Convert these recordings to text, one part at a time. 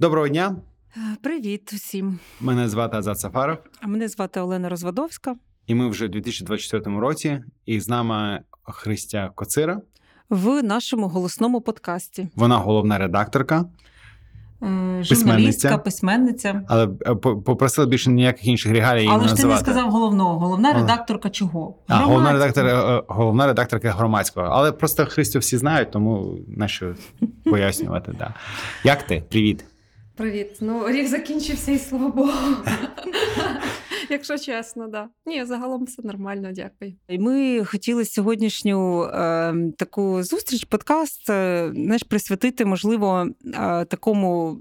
Доброго дня. Привіт усім. Мене звати Азат Сафаров. А мене звати Олена Розвадовська. І ми вже у 2024 році. І з нами Христя Коцира в нашому голосному подкасті. Вона головна редакторка. Е, журналістка, письменниця. Але е, попросила більше ніяких інших регалій. Але ж ти не сказав головного. Головна редакторка чого? А, головна редактор, е, головна редакторка громадського. Але просто Христю всі знають, тому на що пояснювати. Да. Як ти? Привіт. Привіт. Ну, рік закінчився, і слава Богу. Якщо чесно, да. Ні, загалом все нормально, дякую. І Ми хотіли сьогоднішню е, таку зустріч, подкаст е, знаєш, присвятити, можливо, е, такому.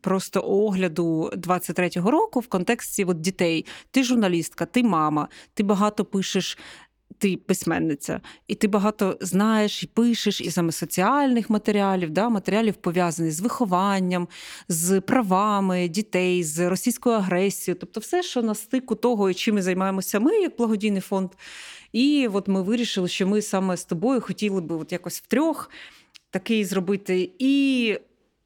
Просто огляду 23-го року в контексті от дітей. Ти журналістка, ти мама, ти багато пишеш ти письменниця, і ти багато знаєш і пишеш і саме соціальних матеріалів, да, матеріалів пов'язаних з вихованням, з правами дітей, з російською агресією, тобто все, що на стику того, чим ми займаємося ми, як благодійний фонд. І от ми вирішили, що ми саме з тобою хотіли би от якось втрьох такий зробити і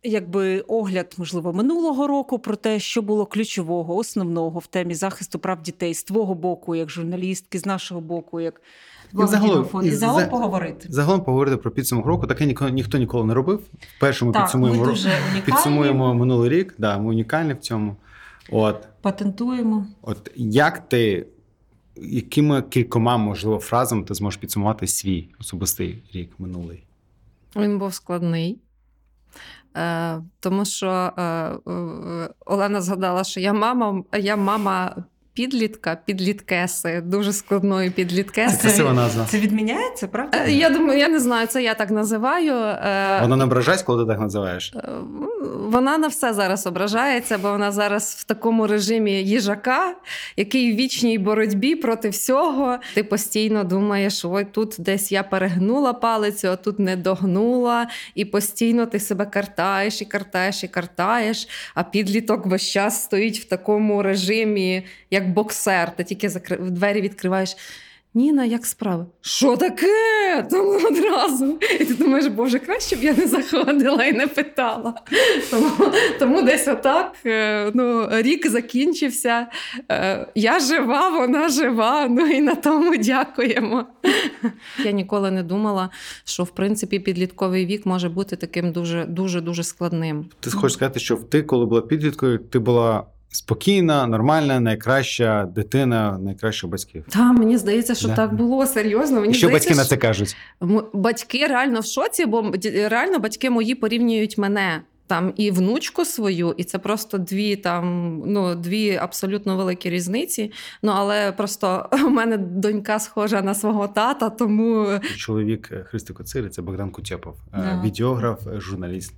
якби огляд, можливо, минулого року про те, що було ключового, основного в темі захисту прав дітей з твого боку, як журналістки, з нашого боку, як і загалом. І загалом за, поговорити. Загалом поговорити про підсумок року. Таке ніхто, ніхто ніколи не робив. Вперше ми так, підсумуємо ми дуже підсумуємо минулий рік. Да, Ми унікальні в цьому. От. Патентуємо. От як ти. Якими кількома можливо фразами ти зможеш підсумувати свій особистий рік минулий? Він був складний. Е, Тому що е, е, Олена згадала, що я мама, я мама підлітка, підліткеси, дуже складної підліткеси. Це красива назва. Це відміняється, правда? Е, я думаю, я не знаю, це я так називаю. Е, вона не ображається, коли ти так називаєш? Е, вона на все зараз ображається, бо вона зараз в такому режимі їжака, який в вічній боротьбі проти всього. Ти постійно думаєш, ой, тут десь я перегнула палицю, а тут не догнула. І постійно ти себе картаєш, і картаєш, і картаєш. А підліток весь час стоїть в такому режимі, як як боксер, ти тільки закри... двері відкриваєш. Ніна, як справи? Що таке? Тому одразу. І ти думаєш, боже, краще б я не заходила і не питала. Тому тому десь отак е, ну, рік закінчився. Е, я жива, вона жива. Ну і на тому дякуємо. Я ніколи не думала, що в принципі підлітковий вік може бути таким дуже дуже дуже складним. Ти хочеш сказати, що ти, коли була підліткою, ти була спокійна, нормальна, найкраща дитина, найкраща батьків. Та мені здається, що да. так було серйозно. Мені І Що здається, батьки на це кажуть? Батьки реально в шоці, бо реально батьки мої порівнюють мене. Там і внучку свою, і це просто дві там ну дві абсолютно великі різниці. Ну але просто у мене донька схожа на свого тата, тому чоловік Христи Коцири це Богдан Кутєпов, yeah. відеограф, журналіст.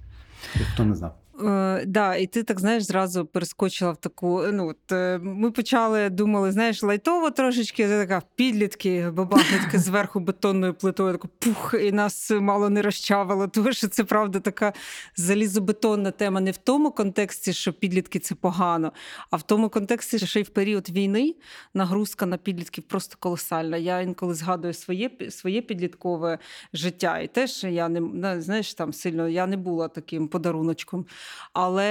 Хто не знав. Е, да, І ти так знаєш, зразу перескочила в таку. Ну от е, Ми почали, думали, знаєш, лайтово трошечки, це така підлітки, бабахнуть зверху бетонною плитою, таку пух, і нас мало не розчавило. Тому що це правда така залізобетонна тема не в тому контексті, що підлітки це погано, а в тому контексті, що ще й в період війни нагрузка на підлітків просто колосальна. Я інколи згадую своє своє підліткове життя. І теж я не знаєш, там сильно я не була таким подаруночком. Але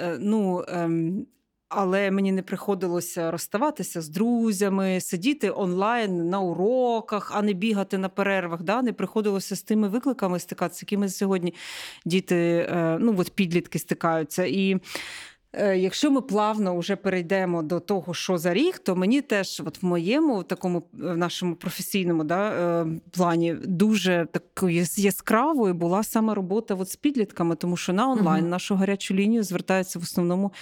е, ну. Ем, але мені не приходилося розставатися з друзями, сидіти онлайн на уроках, а не бігати на перервах. Да? Не приходилося з тими викликами стикатися, з якими сьогодні діти, е, ну от підлітки стикаються. І якщо ми плавно вже перейдемо до того, що за рік, то мені теж, от в моєму такому в нашому професійному да, е, плані, дуже такою яскравою була саме робота от з підлітками, тому що на онлайн угу. нашу гарячу лінію звертаються в основному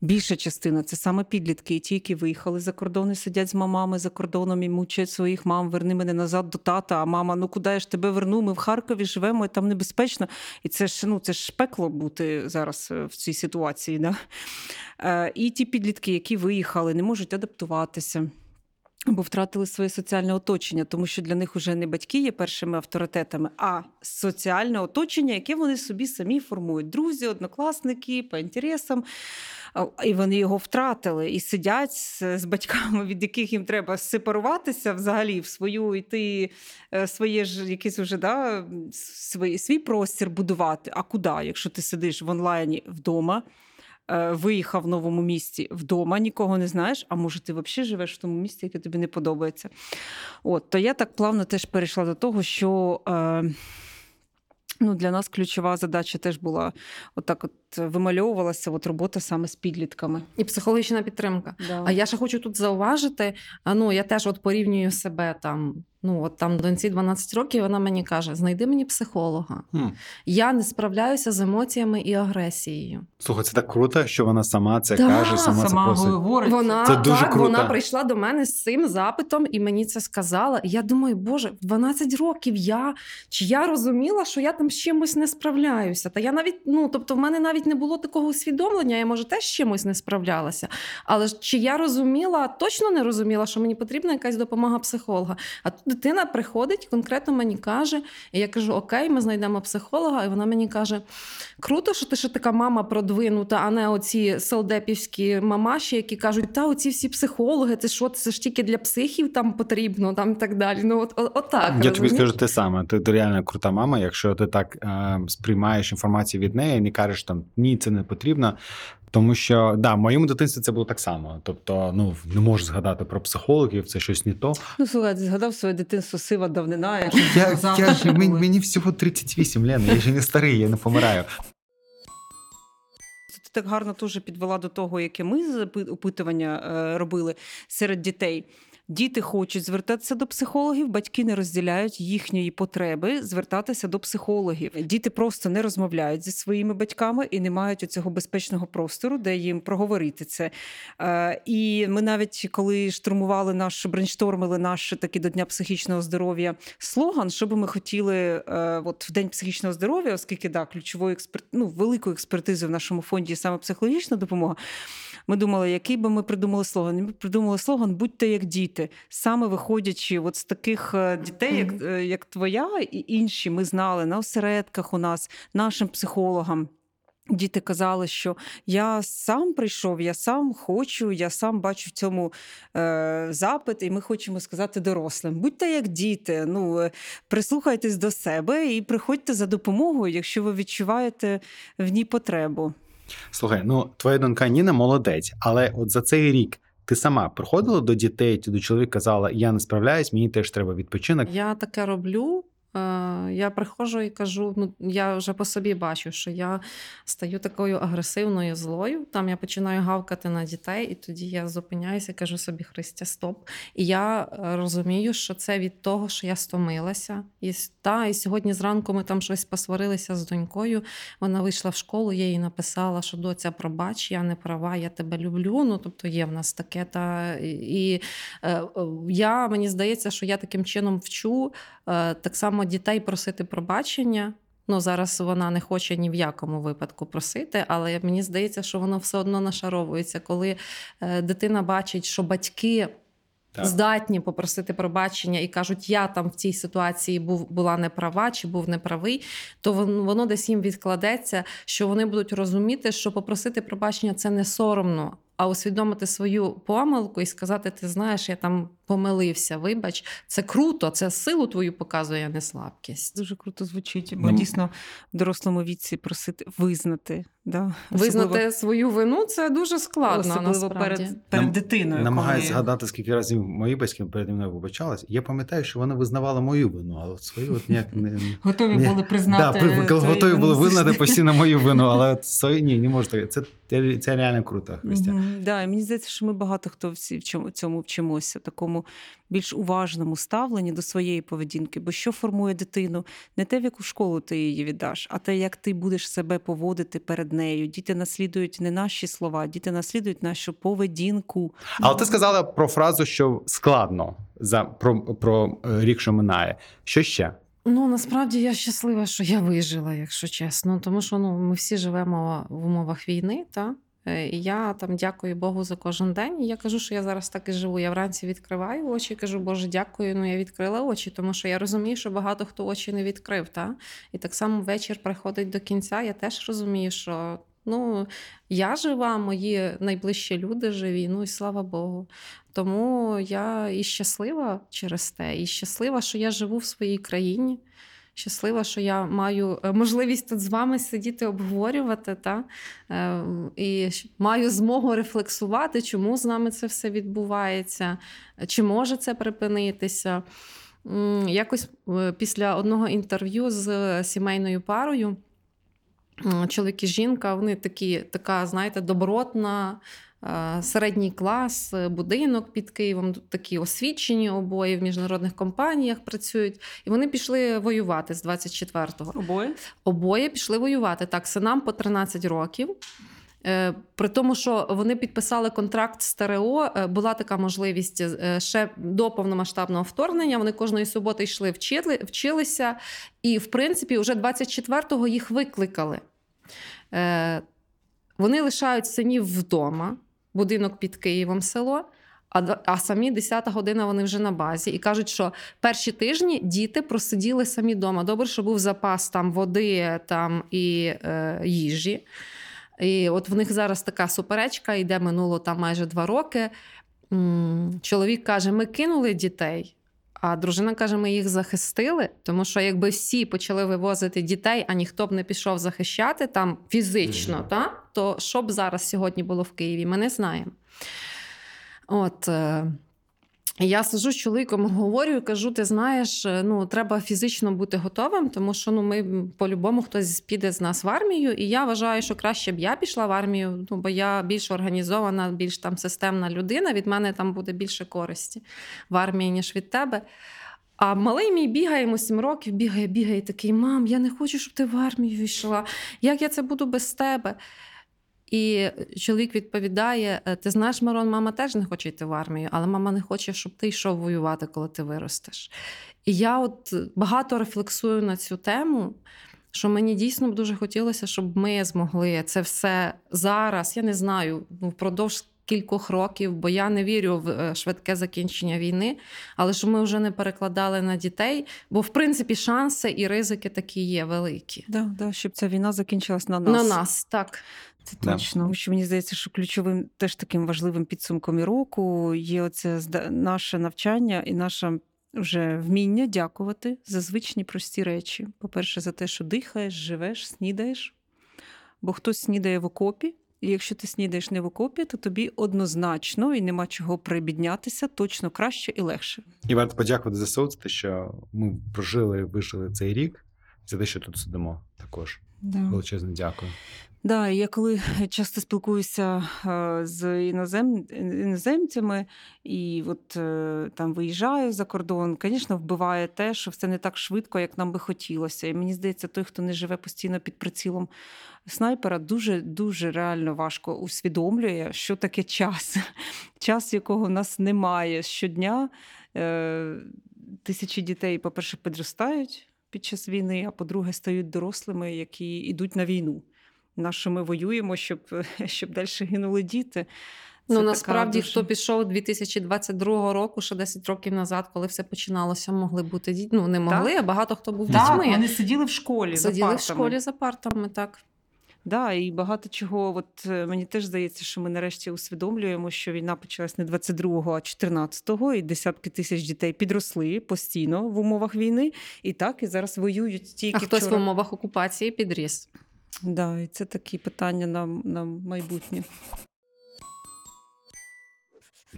більша частина це саме підлітки, і ті, які виїхали за кордон і сидять з мамами за кордоном і мучать своїх мам. Верни мене назад до тата. А мама, ну куди я ж тебе верну? Ми в Харкові живемо, і там небезпечно. І це ж ну це ж пекло бути зараз е, в цій ситуації. Да? Е, І ті підлітки, які виїхали, не можуть адаптуватися. Або втратили своє соціальне оточення, тому що для них вже не батьки є першими авторитетами, а соціальне оточення, яке вони собі самі формують. Друзі, однокласники, по інтересам. І вони його втратили і сидять з, з батьками, від яких їм треба сепаруватися взагалі в свою йти, е, своє ж якийсь уже да, свій, свій простір будувати. А куди, якщо ти сидиш в онлайні вдома? е, Виїхав в новому місті вдома, нікого не знаєш, а може, ти взагалі живеш в тому місті, яке тобі не подобається. От, то я так плавно теж перейшла до того, що е, ну, для нас ключова задача теж була отак от вимальовувалася от робота саме з підлітками. І психологічна підтримка. Да. А я ще хочу тут зауважити: а, ну я теж от порівнюю себе там. Ну, от там доньці 12 років, вона мені каже: знайди мені психолога. Хм. Я не справляюся з емоціями і агресією. Слухай, це так круто, що вона сама це Да, каже, сама, це говорить. Вона Це дуже так, круто. вона прийшла до мене з цим запитом і мені це сказала. І я думаю, боже, в 12 років я чи я розуміла, що я там з чимось не справляюся. Та я навіть, ну тобто, в мене навіть не було такого усвідомлення, я може теж з чимось не справлялася. Але чи я розуміла, точно не розуміла, що мені потрібна якась допомога психолога. А тут дитина приходить, конкретно мені каже, і я кажу: Окей, ми знайдемо психолога. І вона мені каже: круто, що ти ще така мама продвинута, а не оці солдепівські мамаші, які кажуть, та оці всі психологи, це що, це ж тільки для психів там потрібно, там і так далі. Ну, от, от, отак. Я тобі скажу те саме. Ти, ти реально крута мама, якщо ти так е, сприймаєш інформацію від неї не кажеш там ні, це не потрібно. Тому що да, в моєму дитинстві це було так само. Тобто, ну не можу згадати про психологів, це щось не то. Ну, слухай, згадав своє дитинство сива давнина. Я, Я, я ж, мені, мені всього 38, Лена, я ж не старий, я не помираю. Ти так гарно теж підвела до того, яке ми опитування е, робили серед дітей. Діти хочуть звертатися до психологів, батьки не розділяють їхньої потреби звертатися до психологів. Діти просто не розмовляють зі своїми батьками і не мають цього безпечного простору, де їм проговорити це. Е, І ми навіть коли штурмували наш брейнштормили наш такий до Дня психічного здоров'я слоган, що би ми хотіли е, от в День психічного здоров'я, оскільки да, ключовою експерт, ну, великою експертизою в нашому фонді саме психологічна допомога. Ми думали, який би ми придумали слоган. Ми придумали слоган Будьте як діти. Саме виходячи от з таких е, дітей, як, е, як твоя і інші, ми знали на осередках у нас, нашим психологам. Діти казали, що я сам прийшов, я сам хочу, я сам бачу в цьому е, запит, і ми хочемо сказати дорослим: будьте як діти, ну е, прислухайтесь до себе і приходьте за допомогою, якщо ви відчуваєте в ній потребу. Слухай, ну твоя донька Ніна молодець, але от за цей рік ти сама приходила до дітей, до чоловіка казала, я не справляюсь, мені теж треба відпочинок. Я таке роблю. Е, Я приходжу і кажу: ну я вже по собі бачу, що я стаю такою агресивною злою. Там я починаю гавкати на дітей, і тоді я зупиняюся і кажу собі, Христя, стоп. І я е, розумію, що це від того, що я стомилася. І, та, і сьогодні зранку ми там щось посварилися з донькою. Вона вийшла в школу, я їй написала, що доця, пробач, я не права, я тебе люблю. Ну тобто є в нас таке. Та і е, я мені здається, що я таким чином вчу так само дітей просити пробачення. Ну, зараз вона не хоче ні в якому випадку просити, але мені здається, що воно все одно нашаровується, коли е, дитина бачить, що батьки Так. здатні попросити пробачення і кажуть, я там в цій ситуації був була неправа чи був неправий, то воно, воно десь їм відкладеться, що вони будуть розуміти, що попросити пробачення це не соромно. А усвідомити свою помилку і сказати: ти знаєш, я там помилився, вибач, це круто, це силу твою показує, а не слабкість. Дуже круто звучить, бо Ну, дійсно в дорослому віці просити визнати. Да? Визнати свою вину це дуже складно. особливо насправді. перед, перед Нам- дитиною. Намагаюся коли... згадати, скільки разів мої батьки переді мною вибачались. Я пам'ятаю, що вони визнавали мою вину, але свою от ніяк не. Готові Ні. були признати. Да, готові були визнати постійно мою вину, але от свої ні, не можу таке. Це, це реально круто, Христя. Да, мені здається, що ми багато хто всі в чому цьому вчимося, такому більш уважному ставленні до своєї поведінки. Бо що формує дитину? Не те, в яку школу ти її віддаш, а те, як ти будеш себе поводити перед нею. Діти наслідують не наші слова, діти наслідують нашу поведінку. Але ти сказала про фразу, що складно за про, про е, рік, що минає. Що ще? Ну насправді я щаслива, що я вижила, якщо чесно. Тому що ну ми всі живемо в умовах війни, та І я там дякую Богу за кожен день. І я кажу, що я зараз так і живу. Я вранці відкриваю очі, кажу, Боже, дякую. Ну я відкрила очі, тому що я розумію, що багато хто очі не відкрив. Та? І так само вечір приходить до кінця. Я теж розумію, що ну, я жива, мої найближчі люди живі. Ну і слава Богу. Тому я і щаслива через те, і щаслива, що я живу в своїй країні. Щаслива, що я маю е, можливість тут з вами сидіти, обговорювати, та? Е, і маю змогу рефлексувати, чому з нами це все відбувається, чи може це припинитися. Якось е, після одного інтерв'ю з сімейною парою, чоловік і жінка, вони такі, така, знаєте, добротна, середній клас, е, будинок під Києвом, такі освічені обоє в міжнародних компаніях працюють. І вони пішли воювати з 24-го. Обоє? Обоє пішли воювати. Так, синам по 13 років. Е, При тому, що вони підписали контракт з ТРО, е, була така можливість е, ще до повномасштабного вторгнення. Вони кожної суботи йшли вчили, вчилися, і, в принципі, вже 24-го їх викликали. Е, Вони лишають синів вдома, будинок під Києвом, село. А, а самі 10 година вони вже на базі і кажуть, що перші тижні діти просиділи самі вдома. Добре, що був запас там води там і е, їжі. І от в них зараз така суперечка, йде минуло там майже два роки. Чоловік каже: ми кинули дітей. А дружина каже, ми їх захистили, тому що якби всі почали вивозити дітей, а ніхто б не пішов захищати там фізично, Мгм. та, то що б зараз сьогодні було в Києві, ми не знаємо. От, е, я сижу з чоловіком, говорю і кажу: ти знаєш, е, ну треба фізично бути готовим, тому що ну ми по-любому хтось піде з нас в армію. І я вважаю, що краще б я пішла в армію, ну бо я більш організована, більш там системна людина. Від мене там буде більше користі в армії, ніж від тебе. А малий мій бігає йому 7 років, бігає, бігає, такий: мам, я не хочу, щоб ти в армію йшла. Як я це буду без тебе? І чоловік відповідає: «Е, Ти знаєш, Мирон, мама теж не хоче йти в армію, але мама не хоче, щоб ти йшов воювати, коли ти виростеш. І я от багато рефлексую на цю тему, що мені дійсно б дуже хотілося, щоб ми змогли це все зараз. Я не знаю, ну, впродовж кількох років, бо я не вірю в е, швидке закінчення війни, але щоб ми вже не перекладали на дітей, бо в принципі шанси і ризики такі є великі. Да, да, щоб ця війна закінчилась на нас. На нас так. Це Да. точно. Тому що мені здається, що ключовим теж таким важливим підсумком і року є оце наше навчання і наше вже вміння дякувати за звичні прості речі. По-перше, за те, що дихаєш, живеш, снідаєш. Бо хтось снідає в окопі, і якщо ти снідаєш не в окопі, то тобі однозначно і нема чого прибіднятися, точно краще і легше. І варто подякувати за те, що ми прожили, вижили цей рік, за те, що тут сидимо також. Да. Величезне дякую. Да, я коли часто спілкуюся е, з інозем... іноземцями, і от е, там виїжджаю за кордон, звісно, вбиває те, що все не так швидко, як нам би хотілося. І мені здається, той, хто не живе постійно під прицілом снайпера, дуже дуже реально важко усвідомлює, що таке час, час, якого в нас немає щодня. Е, Тисячі дітей, по-перше, підростають під час війни, а по-друге, стають дорослими, які йдуть на війну. На що ми воюємо, щоб, щоб далі гинули діти. Ну Це насправді, така дуже- хто пішов 2022 року, ще 10 років назад, коли все починалося, могли бути діт... Ну, не могли, а багато хто був Так, дітьми. вони сиділи в школі. за Сиділи в школі за партами, так. Да, і багато чого. От е, мені теж здається, що ми нарешті усвідомлюємо, що війна почалась не 22-го, а 14-го, і десятки тисяч дітей підросли постійно в умовах війни. І так, і зараз воюють тільки А хтось вчора. в умовах окупації підріс. Да, і це такі питання на, на майбутнє.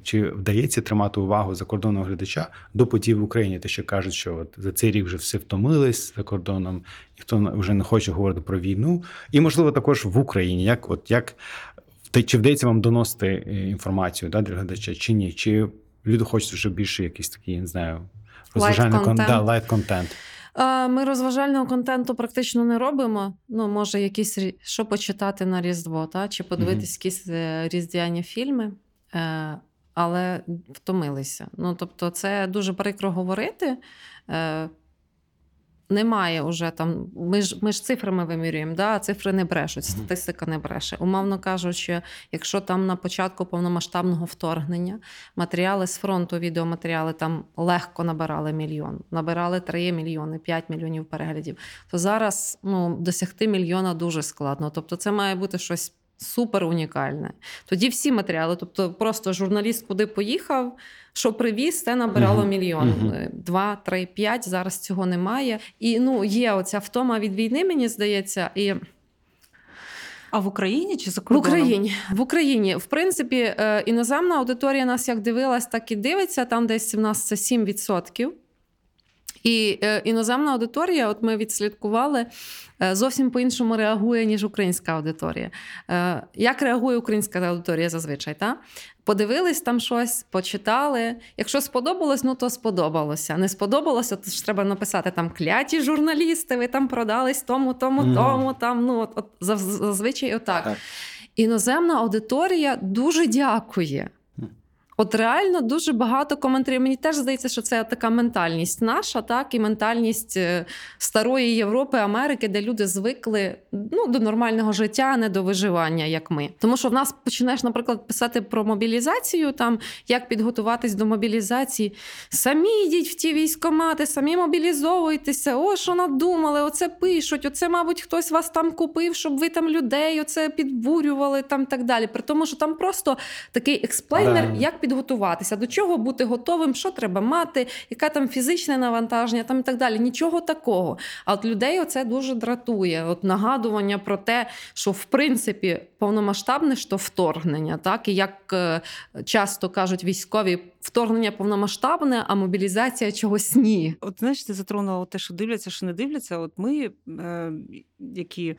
Чи вдається тримати увагу закордонного глядача до подій в Україні? Те, що кажуть, що от за цей рік вже все втомились за кордоном, ніхто вже не хоче говорити про війну, і можливо також в Україні. Як от як та- чи вдається вам доносити е, інформацію да, для глядача, чи ні? Чи люди хочуть вже більше якийсь такий, не знаю, розважальний контент. да, light контент? Ми розважального контенту практично не робимо. Ну, може, якісь що почитати на Різдво, та? чи подивитись якісь е, різдвяні фільми, е, але втомилися. Ну, тобто, це дуже прикро говорити. Немає уже там. Ми ж ми ж цифрами вимірюємо, да? а цифри не брешуть, статистика не бреше. Умовно кажучи, якщо там на початку повномасштабного вторгнення матеріали з фронту, відеоматеріали там легко набирали мільйон, набирали 3 мільйони, 5 мільйонів переглядів, то зараз ну, досягти мільйона дуже складно. Тобто, це має бути щось. Супер унікальне. Тоді всі матеріали, тобто просто журналіст куди поїхав, що привіз, те набирало Мгм. мільйон. Мгм. Два, три, п'ять. Зараз цього немає. І ну є оця втома від війни, мені здається, і А в Україні чи за в? Україні. В Україні, в принципі, е, іноземна аудиторія нас як дивилась, так і дивиться. Там десь в нас це 7%. І е, іноземна аудиторія, от ми відслідкували, е, зовсім по-іншому реагує, ніж українська аудиторія. Е, як реагує українська аудиторія зазвичай? Та? Подивились там щось, почитали. Якщо сподобалось, ну то сподобалося. Не сподобалося, то ж треба написати там кляті журналісти, ви там продались тому, тому, Мгм. тому. Там, ну, от, от, зазвичай отак. Так. Іноземна аудиторія дуже дякує. От реально дуже багато коментарів. Мені теж здається, що це така ментальність наша, так і ментальність е, старої Європи, Америки, де люди звикли ну, до нормального життя, а не до виживання, як ми. Тому що в нас почнеш, наприклад, писати про мобілізацію, там як підготуватись до мобілізації. Самі йдіть в ті військомати, самі мобілізовуйтеся. О, що надумали, оце пишуть, оце, мабуть, хтось вас там купив, щоб ви там людей оце підбурювали там так далі. При тому, що там просто такий експлейнер, як підготуватися, до чого бути готовим, що треба мати, яке там фізичне навантаження, там і так далі. Нічого такого. А от людей оце дуже дратує. От нагадування про те, що в принципі повномасштабне то вторгнення, так і як е, часто кажуть військові, вторгнення повномасштабне, а мобілізація чогось ні. От знаєш, ти затронула те, що дивляться, що не дивляться. От ми, е, які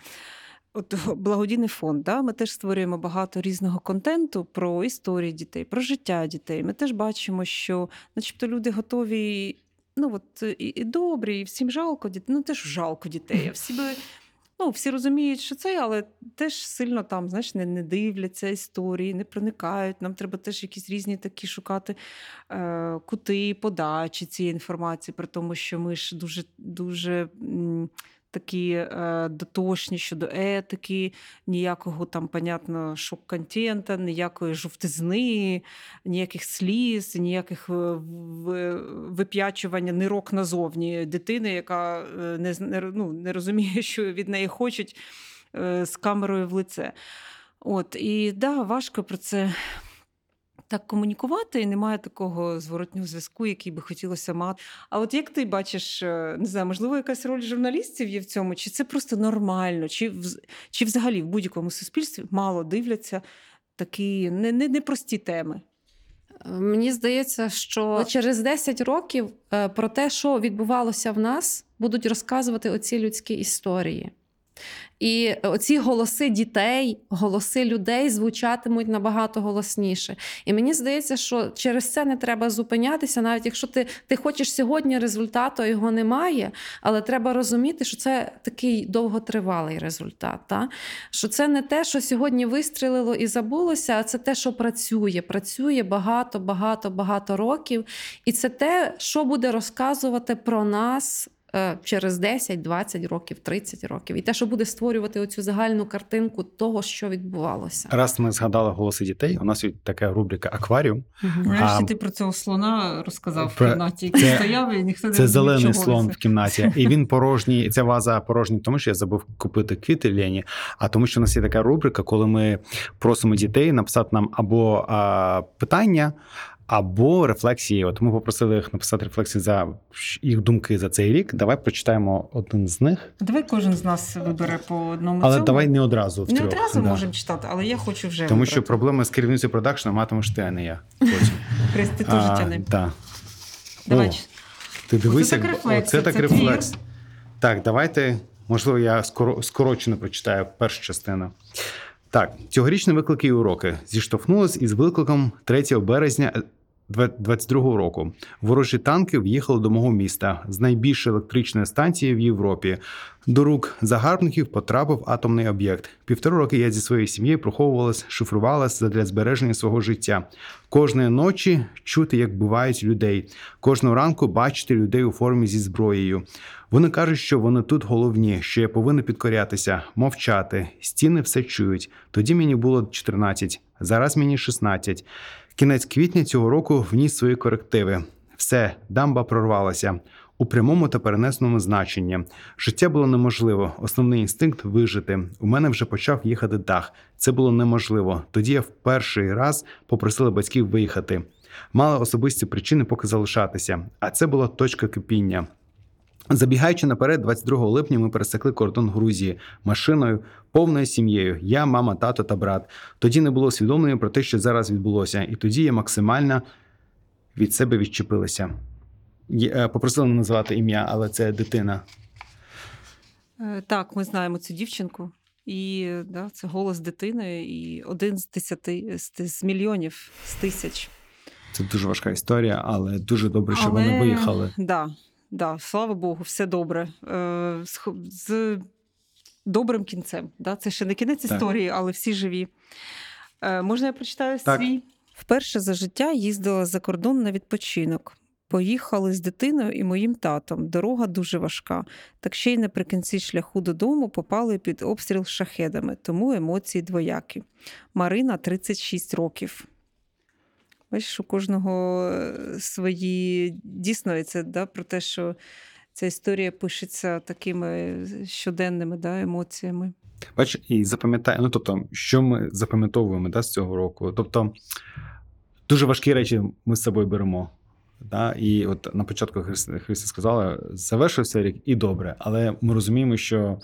от благодійний фонд, да, ми теж створюємо багато різного контенту про історії дітей, про життя дітей. Ми теж бачимо, що, начебто, люди готові. Ну от і, і добрі, і всім жалко дітей. Ну теж жалко дітей. Всі би ну всі розуміють, що це, але теж сильно там, знаєш, не, не дивляться історії, не проникають. Нам треба теж якісь різні такі шукати е, кути подачі цієї інформації, при тому, що ми ж дуже дуже. Такі е, дотошні щодо етики, ніякого там, понятно, шок-контента, ніякої жовтизни, ніяких сліз, ніяких е, в- вип'ячування нирок назовні дитини, яка е, не, ну, не розуміє, що від неї хочуть е, з камерою в лице. От, і да, важко про це так комунікувати, і немає такого зворотнього зв'язку, який би хотілося мати. А от як ти бачиш, е, не знаю, можливо, якась роль журналістів є в цьому, чи це просто нормально, чи, чи взагалі в будь-якому суспільстві мало дивляться такі не, не, непрості теми? Мені здається, що через 10 років е, про те, що відбувалося в нас, будуть розказувати оці людські історії. І оці голоси дітей, голоси людей звучатимуть набагато голосніше. І мені здається, що через це не треба зупинятися, навіть якщо ти, ти хочеш сьогодні результату, його немає, але треба розуміти, що це такий довготривалий результат. Та? Що це не те, що сьогодні вистрілило і забулося, а це те, що працює. Працює багато, багато, багато років. І це те, що буде розказувати про нас. Е, Через 10, 20 років, 30 років, і те, що буде створювати оцю загальну картинку того, що відбувалося. Раз ми згадали голоси дітей, у нас є така рубрика Акваріум. Нарешті А, ти про цього слона розказав про- в кімнаті, який це- стояв, і ніхто не Це зелений слон це. в кімнаті, і він порожній. Ця ваза порожній, тому що я забув купити квіти Лені. А тому, що у нас є така рубрика, коли ми просимо дітей написати нам або а, питання. Або рефлексії. От ми попросили їх написати рефлексії за їх думки за цей рік. Давай прочитаємо один з них. Давай кожен з нас вибере по одному Але цьому. давай не одразу в не трьох. одразу Да. можемо читати, але я хочу вже Тому вибрати. що проблеми з керівницею продакшну матимеш ти, а не я. Ти теж тяни. Так. Давай. О, Ти дивись, Оце так оце так це рефлекс. Так, давайте, можливо, я скоро, скорочено прочитаю першу частину. Так, цьогорічні виклики і уроки зіштовхнулись із викликом 3 березня 22 року. Ворожі танки в'їхали до мого міста з найбільшої електричної станції в Європі. До рук загарбників потрапив атомний об'єкт. Півтора роки я зі своєю сім'єю проховувалась, шифрувалась для збереження свого життя. Кожної ночі чути, як бувають людей. Кожного ранку бачити людей у формі зі зброєю. Вони кажуть, що вони тут головні, що я повинен підкорятися, мовчати. Стіни все чують. Тоді мені було 14, зараз мені 16. Кінець квітня цього року вніс свої корективи. Все, дамба прорвалася у прямому та перенесному значенні. Життя було неможливо. Основний інстинкт вижити. У мене вже почав їхати дах. Це було неможливо. Тоді я в перший раз попросила батьків виїхати. Мали особисті причини поки залишатися, а це була точка кипіння. Забігаючи наперед, 22 липня ми пересекли кордон Грузії машиною, повною сім'єю. Я, мама, тато та брат. Тоді не було усвідомлення про те, що зараз відбулося, і тоді я максимально від себе відчепилася. Е, Попросила не називати ім'я, але це дитина. Е, Так, ми знаємо цю дівчинку. І да, це голос дитини, і один з десяти з, з мільйонів, з тисяч. Це дуже важка історія, але дуже добре, що Але, вони виїхали. Да, да, слава Богу, все добре. Е, з, з добрим кінцем. Да? Це ще не кінець Так. історії, але всі живі. Е, можна я прочитаю Так. свій? Вперше за життя їздила за кордон на відпочинок. Поїхали з дитиною і моїм татом. Дорога дуже важка. Так ще й наприкінці шляху додому попали під обстріл шахедами, тому емоції двоякі. Марина 36 років. Бачиш, у кожного е, свої дійсно це да, про те, що ця історія пишеться такими щоденними да, емоціями. Бач, і запам'ятай, ну тобто, що ми запам'ятовуємо да, з цього року. Тобто, дуже важкі речі ми з собою беремо. Да? І от на початку Христя сказала, завершився рік і добре, але ми розуміємо, що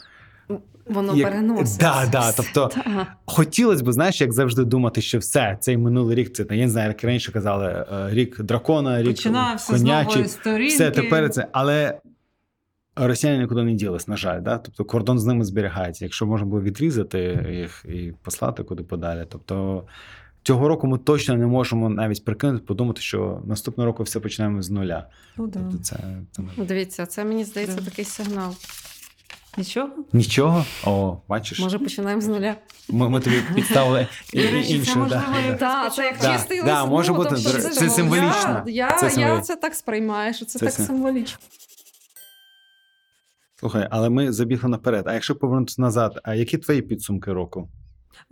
Воно Як- переноситься. Да, да, тобто Та. хотілося б, знаєш, як завжди думати, що все, цей минулий рік, це я не знаю, як раніше казали, е, рік дракона, рік Починався з нової. Все тепер це, але росіяни нікуди не ділись, на жаль. Да? Тобто кордон з ними зберігається. Якщо можна було відрізати їх і послати куди подалі. Тобто цього року ми точно не можемо навіть прикинути, подумати, що наступного року все починаємо з нуля. Ну, да. Тобто це, це Дивіться, це мені здається Да. такий сигнал. Нічого? нічого. О, бачиш, Може, починаємо з нуля. ми, ми тобі підставили і- До це можливо, да, да. Це як Да, чистий да, лист. може ну, бути, тобто це це символічно. Я, це Це я це так сприймаю, що це, Це так сим- символічно. Слухай, але ми забігли наперед. А якщо повернутися назад, а які твої підсумки року?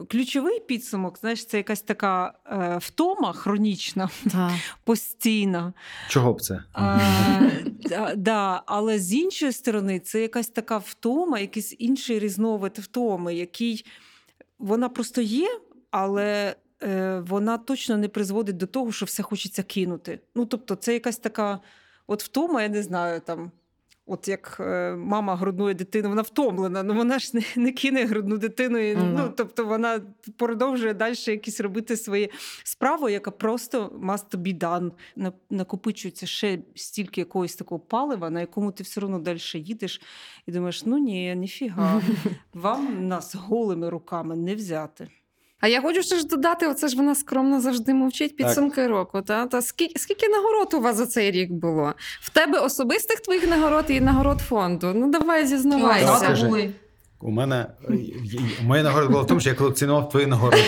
Ключовий підсумок, знаєш, це якась така е, втома хронічна, Так. постійна. Чого б це? Е, да, да, але з іншої сторони, це якась така втома, якийсь інший різновид втоми, який вона просто є, але е, вона точно не призводить до того, що все хочеться кинути. Ну, тобто, це якась така от втома, я не знаю, там. От як е, мама грудної дитини, вона втомлена, ну вона ж не, не кине грудну дитину. І, Мгм. ну, тобто вона продовжує далі якісь робити свої справи, яка просто must be done. Накопичується ще стільки якогось такого палива, на якому ти все одно далі їдеш, і думаєш, ну ні, ніфіга, вам нас голими руками не взяти. А я хочу ще ж додати, оце ж вона скромно завжди мовчить підсумки року. Та? Та скільки, скільки нагород у вас за цей рік було? В тебе особистих твоїх нагород і нагород фонду. Ну давай Так, зізнавайся. скажи. У мене моя нагорода була в тому, що я колекціонував твої нагороди.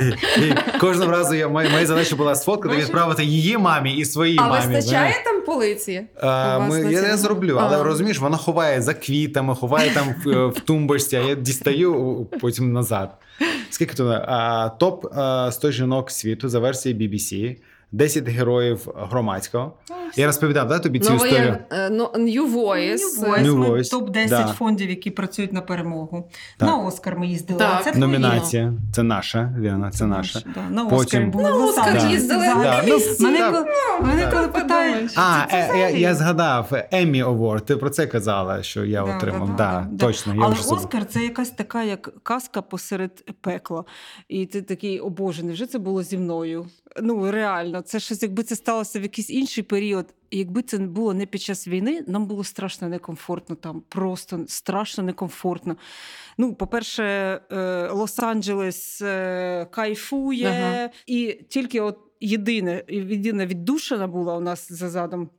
І, і кожного разу я моя, моя задача була сфоткати, відправити її мамі і своїй А мамі. вистачає там полиці? А, ми, я, я зроблю, але А. розумієш, вона ховає за квітами, ховає там в, в тумбочці, а я дістаю потім назад. Скільки то А, топ а, 100 жінок світу за версією BBC, 10 героїв громадського. Я розповідав да, тобі цю історію. Новоє, е, ну, New Voice. New Ми Voice, топ-10 да. фондів, які працюють на перемогу. Так. На Оскар ми їздили. Так. це. Номінація. Це наша, Ліна, це наша. Да. На Потім- Оскар були. На Оскар Лос-Анджелесі. їздили. Да, ну, Мене, так. коли, мене Так. коли питають, А, це е, я, я згадав Еммі Award, Ти про це казала, що я Да, отримав. да, Да, да, да. точно. Я Але вже. Оскар це якась така, як казка посеред пекла. І ти такий, о Боже, невже це було зі мною? Ну, реально. Нормально. Це щось, якби це сталося в якийсь інший період. Якби це було не під час війни, нам було страшно некомфортно там, просто страшно некомфортно. Ну, по-перше, е, Лос-Анджелес е, кайфує, Ага. і тільки от єдине, єдина віддушина була у нас за задом.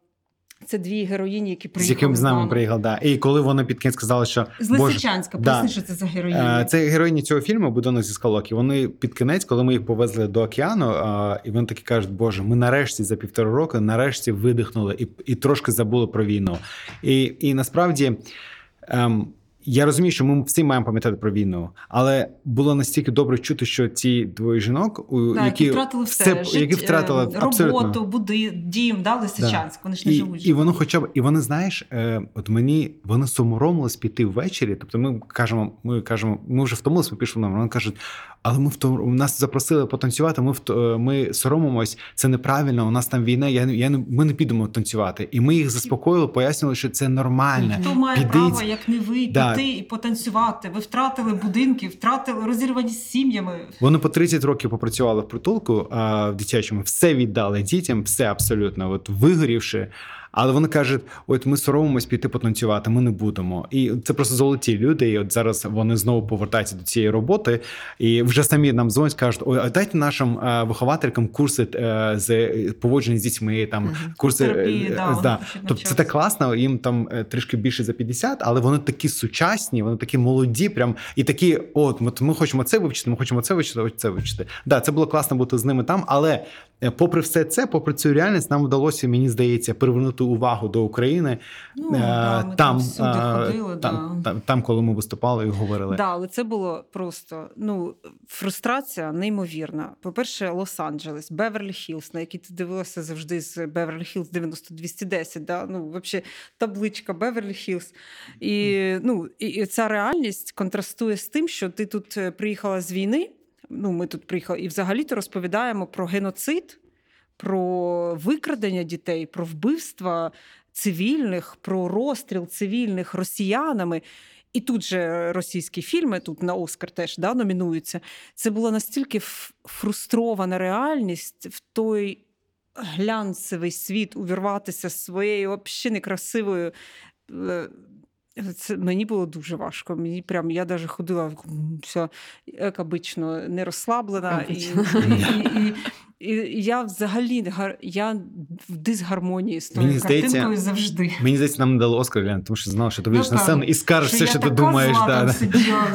Це дві героїні, які приїхали. З яким з нами приїхали, да. І коли вони під кінець сказали, що З Лисичанська, да. поясни, що це за героїні. Е, Це героїні цього фільму Будинок зі скалок. І вони під кінець, коли ми їх повезли до океану, і вони такі кажуть, Боже, ми нарешті за півтора року нарешті видихнули і, і трошки забули про війну. І, і насправді. Ем, я розумію, що ми всі маємо пам'ятати про війну, але було настільки добре чути, що ці двоє жінок, у Да, які, які втратили все, все, які втратили е, абсолютно. роботу, буди, дім, да, Лисичанськ. Вони ж не І, живуть. і воно, хоча б, і вони, знаєш, е, от мені вони соромились піти ввечері. Тобто, ми кажемо, ми кажемо, ми вже втомилися, ми пішли на вони кажуть, але ми втом... нас запросили потанцювати. Ми вт... е, ми соромимось, це неправильно. У нас там війна. Я, я ми не підемо танцювати. І ми їх заспокоїли, пояснили, що це нормально. Хто має Підіть. право, як не ви, Да. Піти і потанцювати? Ви втратили будинки, втратили розірвані сім'ями. Вони по 30 років попрацювали в притулку а, в дитячому, все віддали дітям, все абсолютно, от вигорівши. Але вони кажуть: от ми соромимось піти потанцювати, ми не будемо. І це просто золоті люди. І от зараз вони знову повертаються до цієї роботи, і вже самі нам дзвонять, кажуть: ой, дайте нашим е, вихователькам курси е, з поводження з дітьми, там Мгм. курси. Терапії, е, да, вони да. хочуть Тобто це так класно, їм там трішки більше за 50, але вони такі сучасні, вони такі молоді, прям і такі: от ми, ми хочемо це вивчити, ми хочемо це вивчити, це вивчити. Да, це було класно бути з ними там, але. Попри все це, попри цю реальність, нам вдалося, мені здається, привернути увагу до України Ну, е, да, ми там всюди ходили, там, да. там, там, коли ми виступали і говорили. Да, але це було просто ну фрустрація неймовірна. По-перше, Лос-Анджелес, Беверлі Хіллз, на який ти дивилася завжди з Беверлі Хіллз 90-210, да? Ну, взагалі, табличка Беверлі Хіллз. І, ну, і, і ця реальність контрастує з тим, що ти тут е, приїхала з війни. Ну, ми тут приїхали, і взагалі-то розповідаємо про геноцид, про викрадення дітей, про вбивства цивільних, про розстріл цивільних росіянами. І тут же російські фільми, тут на Оскар теж да, номінуються. Це була настільки фрустрована реальність в той глянцевий світ увірватися своєю взагалі некрасивою. е, Це мені було дуже важко. Мені прям я навіть ходила вся як обично, не розслаблена. І, і, і, і, я взагалі гар- я в дисгармонії з тою Мені здається, картинкою завжди. Мені здається, нам не дали Оскар, Глянь, тому що знав, що ти вийдеш на Ну, сцену і скажеш все, що ти думаєш. Да, да.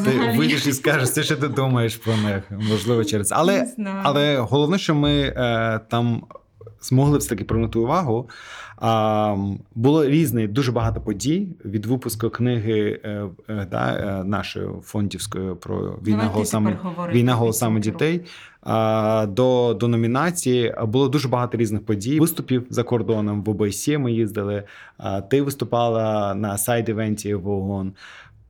Ти вийдеш і скажеш все, що ти думаєш про них. Можливо, через це. Але Але головне, що ми е, там змогли все таки привернути увагу. А, було різне, дуже багато подій від випуску книги е, е, да, е, нашої фондівської про війна Давайте голосами, війна голосами дітей. До, до номінації було дуже багато різних подій. Виступів за кордоном в ОБСЄ ми їздили. Ти виступала на сайд-івенті в ООН.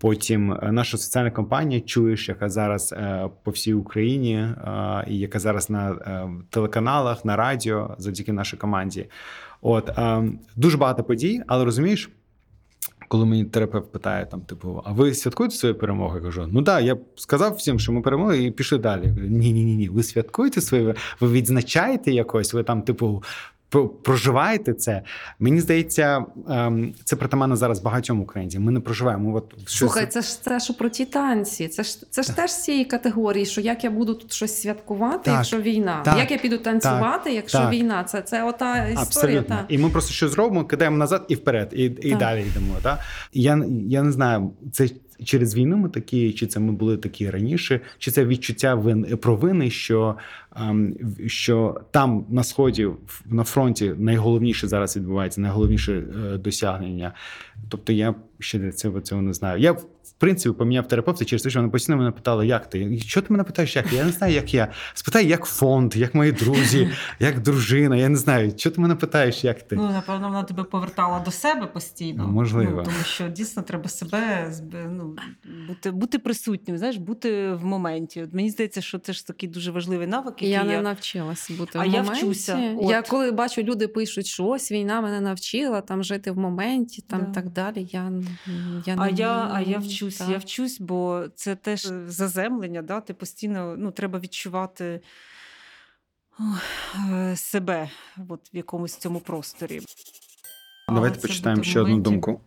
Потім е, наша соціальна компанія Чуєш, яка зараз е, по всій Україні, е, і яка зараз на телеканалах, на радіо, завдяки нашій команді. От е, дуже багато подій, але розумієш, коли мені терапевт питає, там, типу, а ви святкуєте свою перемогу? Я кажу, ну так, я сказав всім, що ми перемогли, і пішли далі. Ні, ні, ні, ні. Ви святкуєте свою, ви відзначаєте якось, ви там, типу. Про- Проживаєте це. Мені здається, ем, це притаманно зараз багатьом українцям. Ми не проживаємо. От щось- Слухай, це ж це ж про ті танці. Це ж це ж теж з цієї категорії, що як я буду тут щось святкувати, Так, якщо війна, так, як я піду танцювати, якщо так. війна, це, це ота історія. Абсолютно. Та. І ми просто що зробимо, кидаємо назад і вперед, і, і далі йдемо. Да? Я, я не знаю, це через війну ми такі, чи це ми були такі раніше, чи це відчуття вин, провини, що, що там на сході, на фронті найголовніше зараз відбувається, найголовніше е, досягнення. Тобто я ще для цього, цього не знаю. Я в принципі поміняв терапевта через те, що вони постійно мене питали, як ти? Що ти мене питаєш, як я? Я не знаю, як я. Спитай, як фонд, як мої друзі, як дружина. Я не знаю, що ти мене питаєш, як ти? Ну, напевно, вона тебе повертала до себе постійно. Ну, можливо. Ну, тому що дійсно треба себе ну, бути, бути присутнім, знаєш, бути в моменті. От мені здається, що це ж такий дуже важливий навик, який Я я, не навчилася бути А в я вчуся, от. Я коли бачу, люди пишуть, що ось війна мене навчила там жити в моменті, там Да. так далі. Я, я А я, а я вчусь, Так. я вчусь, бо це теж е, заземлення, да? ти постійно ну, треба відчувати. е, себе от в якомусь цьому просторі. Давайте почитаємо ще одну думку.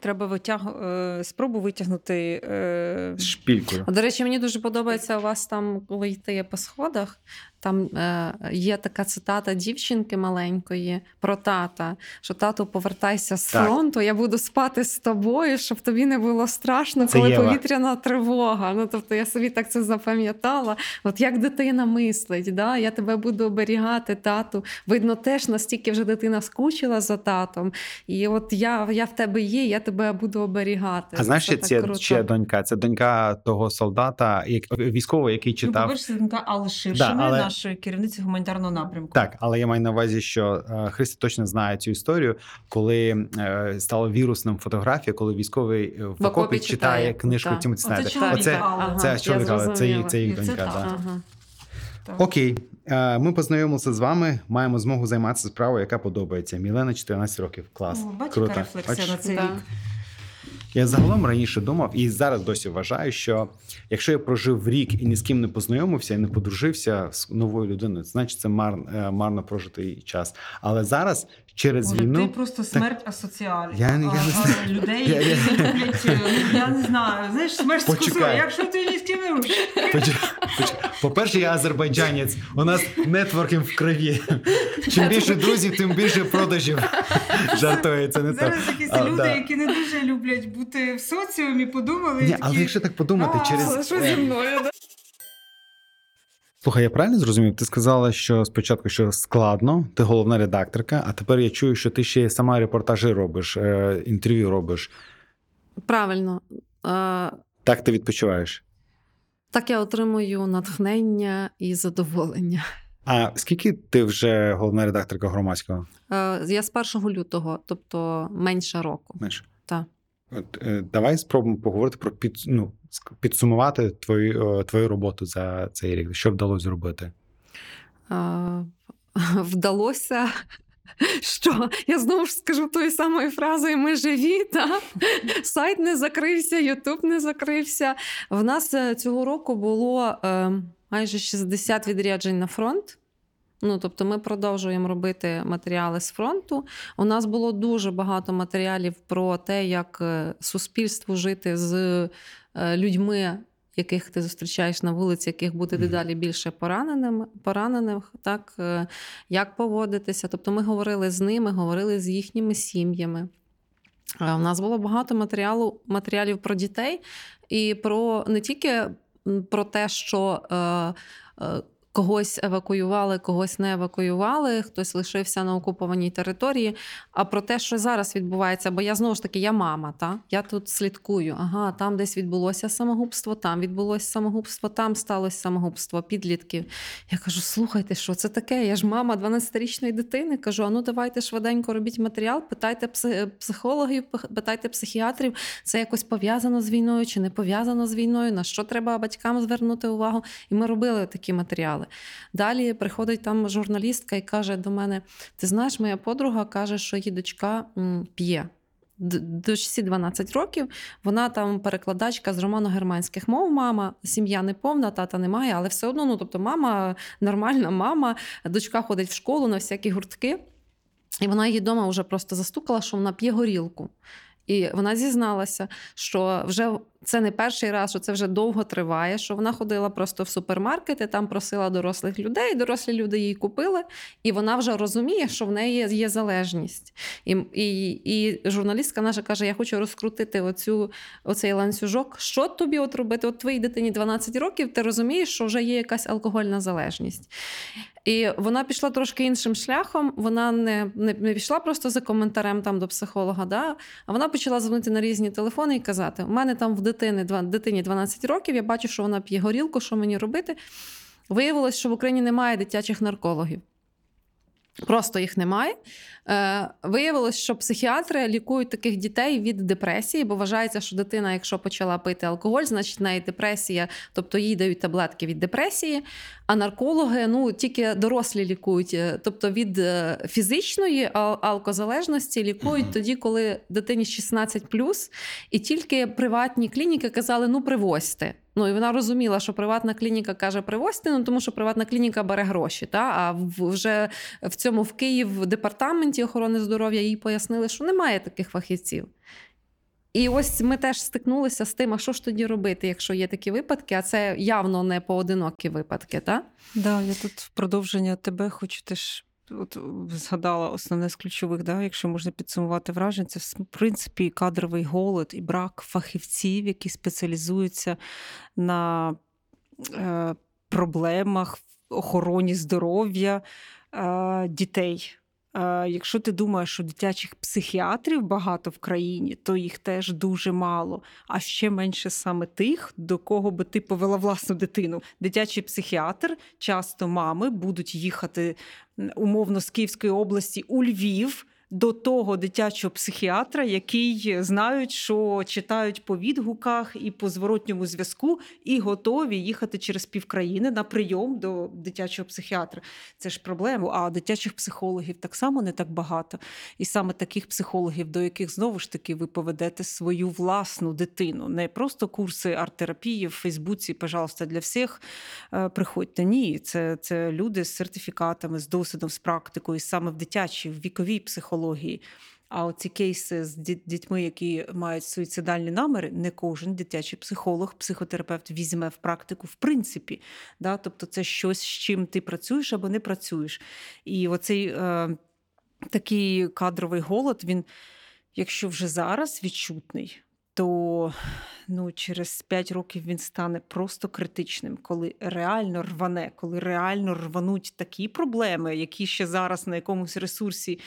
Треба витяг... е, спробу витягнути. е, шпількою. До речі, мені дуже подобається у вас там, коли йти по сходах. Там е, є така цитата дівчинки маленької про тата, що тату, повертайся з Так. фронту, я буду спати з тобою, щоб тобі не було страшно, Це коли Єва. повітряна тривога. Ну тобто я собі так це запам'ятала. От як дитина мислить, да? я тебе буду оберігати, тату. Видно, теж настільки вже дитина скучила за татом. І от я, я в тебе є, я тебе буду оберігати. А знаєш, Це ще це донька. Це донька того солдата, як військового, який Ну, читав. по-перше, це донька Алли Да, але- нашої керівниці гуманітарного напрямку. Так, але я маю на увазі, що е, Христя точно знає цю історію, коли е, стала вірусним фотографія, коли військовий е, в, окопі читає, читає, книжку. Тімоті Оце Снайдера. чоловіка Оце, Алли. Ага, це чоловік, це, це їх це донька. так. Да. Ага. Так. Окей, Е, ми познайомилися з вами. Маємо змогу займатися справою, яка подобається. Мілена 14 років. Клас. О, бачиш, Круто. рефлексія Бач? на цей Да. рік. Я загалом раніше думав і зараз досі вважаю, що якщо я прожив рік і ні з ким не познайомився і не подружився з новою людиною, значить це мар, е, марно прожитий час. Але зараз через Боже, війну ти просто смерть асоціалів. Я- я не А, знаю. людей, Я- я- люблять, е, я не знаю, знаєш, смерть скусує, якщо ти не поч- По-перше, я азербайджанець. У нас нетворкінг в крові. Чим більше друзів, тим більше продажів. Жартує, це не так. Зараз якісь А, люди, да. які не дуже люблять бути в соціумі, подумали. Ні, такі, але якщо так подумати, «А, через Що зі е, мною? Слухай, я правильно зрозумів? Ти сказала, що спочатку що складно, ти головна редакторка, а тепер я чую, що ти ще сама репортажі робиш, е, інтерв'ю робиш. Правильно. Е, Так ти відпочиваєш. Так я отримую натхнення і задоволення. А скільки ти вже головна редакторка громадського? Е, Я з 1 лютого, тобто менше року. Менше. Так. Е, давай спробуємо поговорити про під, ну, підсумувати твою, е, твою роботу за цей рік. Що вдалося зробити? Е, Вдалося. Що я знову ж скажу тою самою фразою: ми живі, та сайт не закрився, Ютуб не закрився. В нас е, цього року було е, майже 60 відряджень на фронт. Ну, тобто, ми продовжуємо робити матеріали з фронту. У нас було дуже багато матеріалів про те, як е, суспільству жити з е, людьми, яких ти зустрічаєш на вулиці, яких буде дедалі більше пораненим, поранених, так е, як поводитися. Тобто, ми говорили з ними, говорили з їхніми сім'ями. У нас було багато матеріалу, матеріалів про дітей і про не тільки про те, що е, когось евакуювали, когось не евакуювали, хтось лишився на окупованій території, а про те, що зараз відбувається. Бо я знову ж таки, я мама, та? я тут слідкую. Ага, там десь відбулося самогубство, там відбулося самогубство, там сталося самогубство підлітків. Я кажу: слухайте, що це таке? Я ж мама 12-річної дитини. Кажу: а ну давайте швиденько робіть матеріал, питайте психологів, питайте психіатрів, це якось пов'язано з війною чи не пов'язано з війною, на що треба батькам звернути увагу. І ми робили такі матеріали. Далі приходить там журналістка і каже до мене: Ти знаєш, моя подруга каже, що її дочка п'є. Дочці 12 років, вона там перекладачка з романо-германських мов. Мама, сім'я не повна, тата немає, але все одно, ну тобто, мама нормальна мама, дочка ходить в школу на всякі гуртки. І вона її вдома вже просто застукала, що вона п'є горілку. І вона зізналася, що вже це не перший раз, що це вже довго триває. Що вона ходила просто в супермаркети, там просила дорослих людей, дорослі люди їй купили, і вона вже розуміє, що в неї є залежність. І, і, і журналістка наша каже: Я хочу розкрутити оцю, оцей ланцюжок. Що тобі от робити? От твоїй дитині 12 років, ти розумієш, що вже є якась алкогольна залежність. І вона пішла трошки іншим шляхом. Вона не, не, не пішла просто за коментарем там до психолога, да? а вона почала дзвонити на різні телефони і казати: у мене там в дитини, дитині 12 років, я бачу, що вона п'є горілку, що мені робити. Виявилось, що в Україні немає дитячих наркологів. Просто їх немає. Е, виявилось, що психіатри лікують таких дітей від депресії, бо вважається, що дитина, якщо почала пити алкоголь, значить в неї депресія, тобто їй дають таблетки від депресії. А наркологи ну тільки дорослі лікують, Е, тобто від е, фізичної алкозалежності лікують Мгм. тоді, коли дитині 16 і тільки приватні клініки казали: ну привозьте. Ну і вона розуміла, що приватна клініка каже привозьте, ну тому що приватна клініка бере гроші. Та? А вже в цьому в Київ в департаменті охорони здоров'я їй пояснили, що немає таких фахівців. І ось ми теж стикнулися з тим, а що ж тоді робити, якщо є такі випадки, а це явно не поодинокі випадки, так? Да, я тут в продовження тебе хочу теж. От згадала основне з ключових, да, якщо можна підсумувати враження, це в принципі кадровий голод і брак фахівців, які спеціалізуються на е, проблемах в охороні здоров'я е, дітей. Е, Якщо ти думаєш, що дитячих психіатрів багато в країні, то їх теж дуже мало. А ще менше саме тих, до кого би ти повела власну дитину. Дитячий психіатр, часто мами будуть їхати умовно з Київської області у Львів. До того дитячого психіатра, який знають, що читають по відгуках і по зворотньому зв'язку, і готові їхати через півкраїни на прийом до дитячого психіатра. Це ж проблема. А дитячих психологів так само не так багато. І саме таких психологів, до яких знову ж таки ви поведете свою власну дитину, не просто курси арт-терапії в Фейсбуці, пожалуйста, для всіх. е, Приходьте. Ні, це, це люди з сертифікатами, з досвідом, з практикою, саме в дитячій, в віковій психології. А оці кейси з дітьми, які мають суїцидальні наміри, не кожен дитячий психолог, психотерапевт візьме в практику в принципі. Да? Тобто це щось, з чим ти працюєш або не працюєш. І оцей е, такий кадровий голод, він, якщо вже зараз відчутний, то ну, через 5 років він стане просто критичним, коли реально рване, коли реально рвануть такі проблеми, які ще зараз на якомусь ресурсі.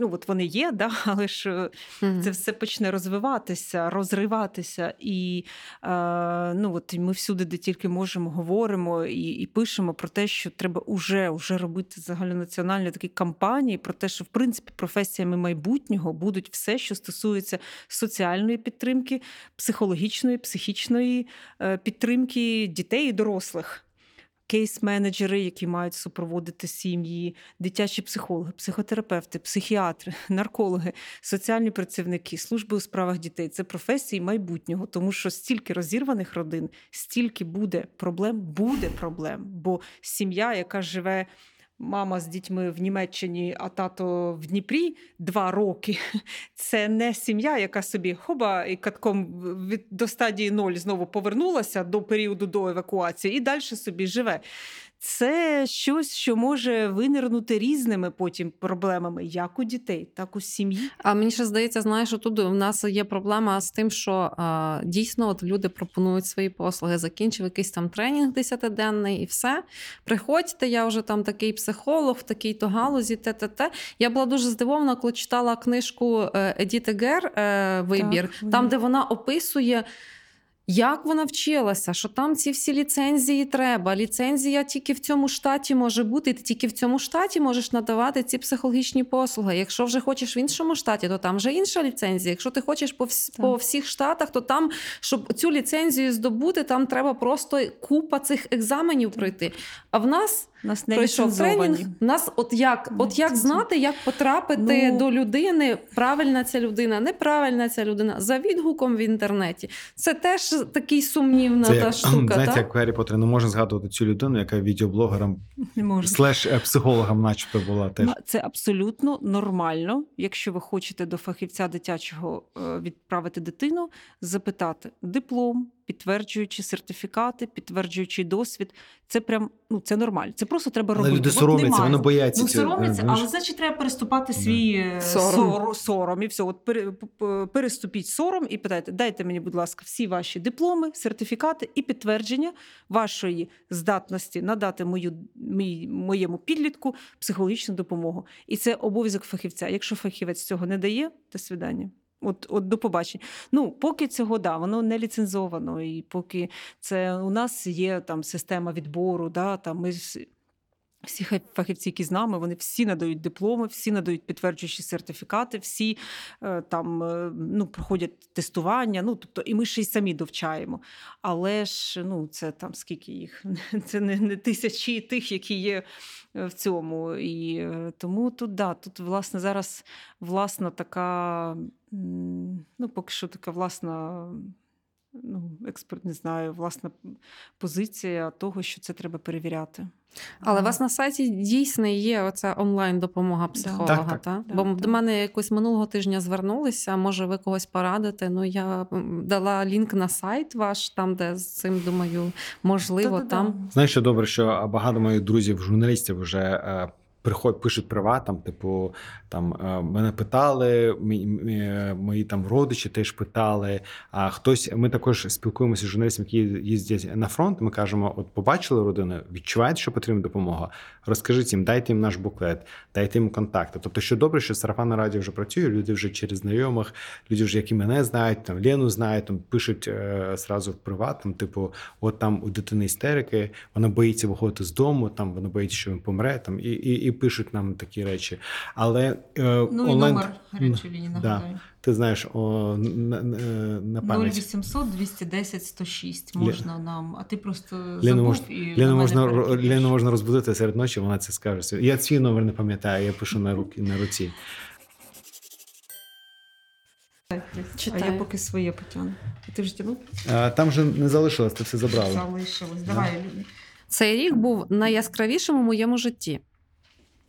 Ну, от вони є, да, але ж е, це все почне розвиватися, розриватися. І е, ну, от ми всюди, де тільки можемо, говоримо і, і пишемо про те, що треба уже, уже робити загальнонаціональні такі кампанії, про те, що в принципі професіями майбутнього будуть все, що стосується соціальної підтримки, психологічної, психічної е, підтримки дітей і дорослих. Кейс-менеджери, які мають супроводити сім'ї, дитячі психологи, психотерапевти, психіатри, наркологи, соціальні працівники, служби у справах дітей це професії майбутнього, тому що стільки розірваних родин, стільки буде проблем, буде проблем. Бо сім'я, яка живе. Мама з дітьми в Німеччині, а тато в Дніпрі два роки. Це не сім'я, яка собі хоба і катком від до стадії ноль знову повернулася до періоду до евакуації і далі собі живе. Це щось, що може винирнути різними потім проблемами, як у дітей, так у сім'ї. А мені ще здається, знаєш, що тут в нас є проблема з тим, що а, дійсно от люди пропонують свої послуги, закінчив якийсь там тренінг десятиденний і все. Приходьте, я вже там такий психолог, в такій-то галузі, те, те, те. Я була дуже здивована, коли читала книжку е, Едіти Гер е, Вибір, Так, там, де вона описує. Як вона вчилася, що там ці всі ліцензії треба? Ліцензія тільки в цьому штаті може бути, і ти тільки в цьому штаті можеш надавати ці психологічні послуги. Якщо вже хочеш в іншому штаті, то там вже інша ліцензія. Якщо ти хочеш по, вс- по всіх штатах, то там, щоб цю ліцензію здобути, там треба просто купа цих екзаменів пройти. А в нас Нас не пройшов тренінг. нас, от як, от як знати, як потрапити Ну- до людини, правильна ця людина, неправильна ця людина, за відгуком в інтернеті. Це теж такий сумнівна Це та штука. знаєте, та? як Гаррі Поттер, не можна згадувати цю людину, яка відеоблогером слеш е, психологом, начебто, була теж. Ну, Це абсолютно нормально, якщо ви хочете до фахівця дитячого е, відправити дитину, запитати диплом, підтверджуючи сертифікати, підтверджуючи досвід. Це прям ну це нормально. Це просто треба Але робити. люди соромляться, вони бояться. Ну, соромляться, але значить треба переступати свій е, Сором. сор- сором і все. От переступіть сором і питайте, дайте мені, будь ласка, всі ваші дипломи, сертифікати і підтвердження вашої здатності надати мою, мій, моєму підлітку психологічну допомогу. І це обов'язок фахівця. Якщо фахівець цього не дає, до свидання. От, от до побачення. Ну, поки цього да, воно не ліцензовано, і поки це у нас є там система відбору, да, там ми всі фахівці, які з нами, вони всі надають дипломи, всі надають підтверджуючі сертифікати, всі е, там е, ну, проходять тестування. Ну, тобто, і ми ще й самі довчаємо. Але ж ну, це там скільки їх? Це не, не тисячі тих, які є е, в цьому. І тому тут, да, тут, власне, зараз власна така, ну, поки що така власна. Ну, експерт, не знаю, власна позиція того, що це треба перевіряти. Але у вас на сайті дійсно є оця онлайн-допомога психолога, Так, так. та? Да, Бо до мене якось минулого тижня звернулися, може, ви когось порадите. Ну, я дала лінк на сайт ваш, там, де з цим, думаю, можливо, там. Знаєш, що добре, що багато моїх друзів, журналістів вже е, приходять, пишуть там, типу, там е, мене питали, е, мої там родичі теж питали. А хтось, ми також спілкуємося з журналістами, які їздять на фронт. Ми кажемо: от побачили родину, відчувають, що потрібна допомога. Розкажіть їм, дайте їм наш буклет, дайте їм контакти. Тобто, що добре, що сарафанне радіо вже працює, люди вже через знайомих, люди вже, які мене знають, там Лену знають, там пишуть е, зразу в приват, там, типу, от там у дитини істерики, вона боїться виходити з дому, там вона боїться, що він помре, там і, і, і пишуть нам такі речі. Але е, Ну і онлайн... номер гарячої лінії Да. Ти знаєш, о, на, на, на пам'ять. 0800 210 106 можна нам, а ти просто Лену, забув мож, і на можна. Лену можна розбудити серед ночі, вона це скаже. Я свій номер не пам'ятаю, я пишу на, руки, на руці. А я поки своє потягну. А ти вже тягнув? Там же не залишилось, ти все забрала. Залишилось. Давай. Цей рік був найяскравішим у моєму житті.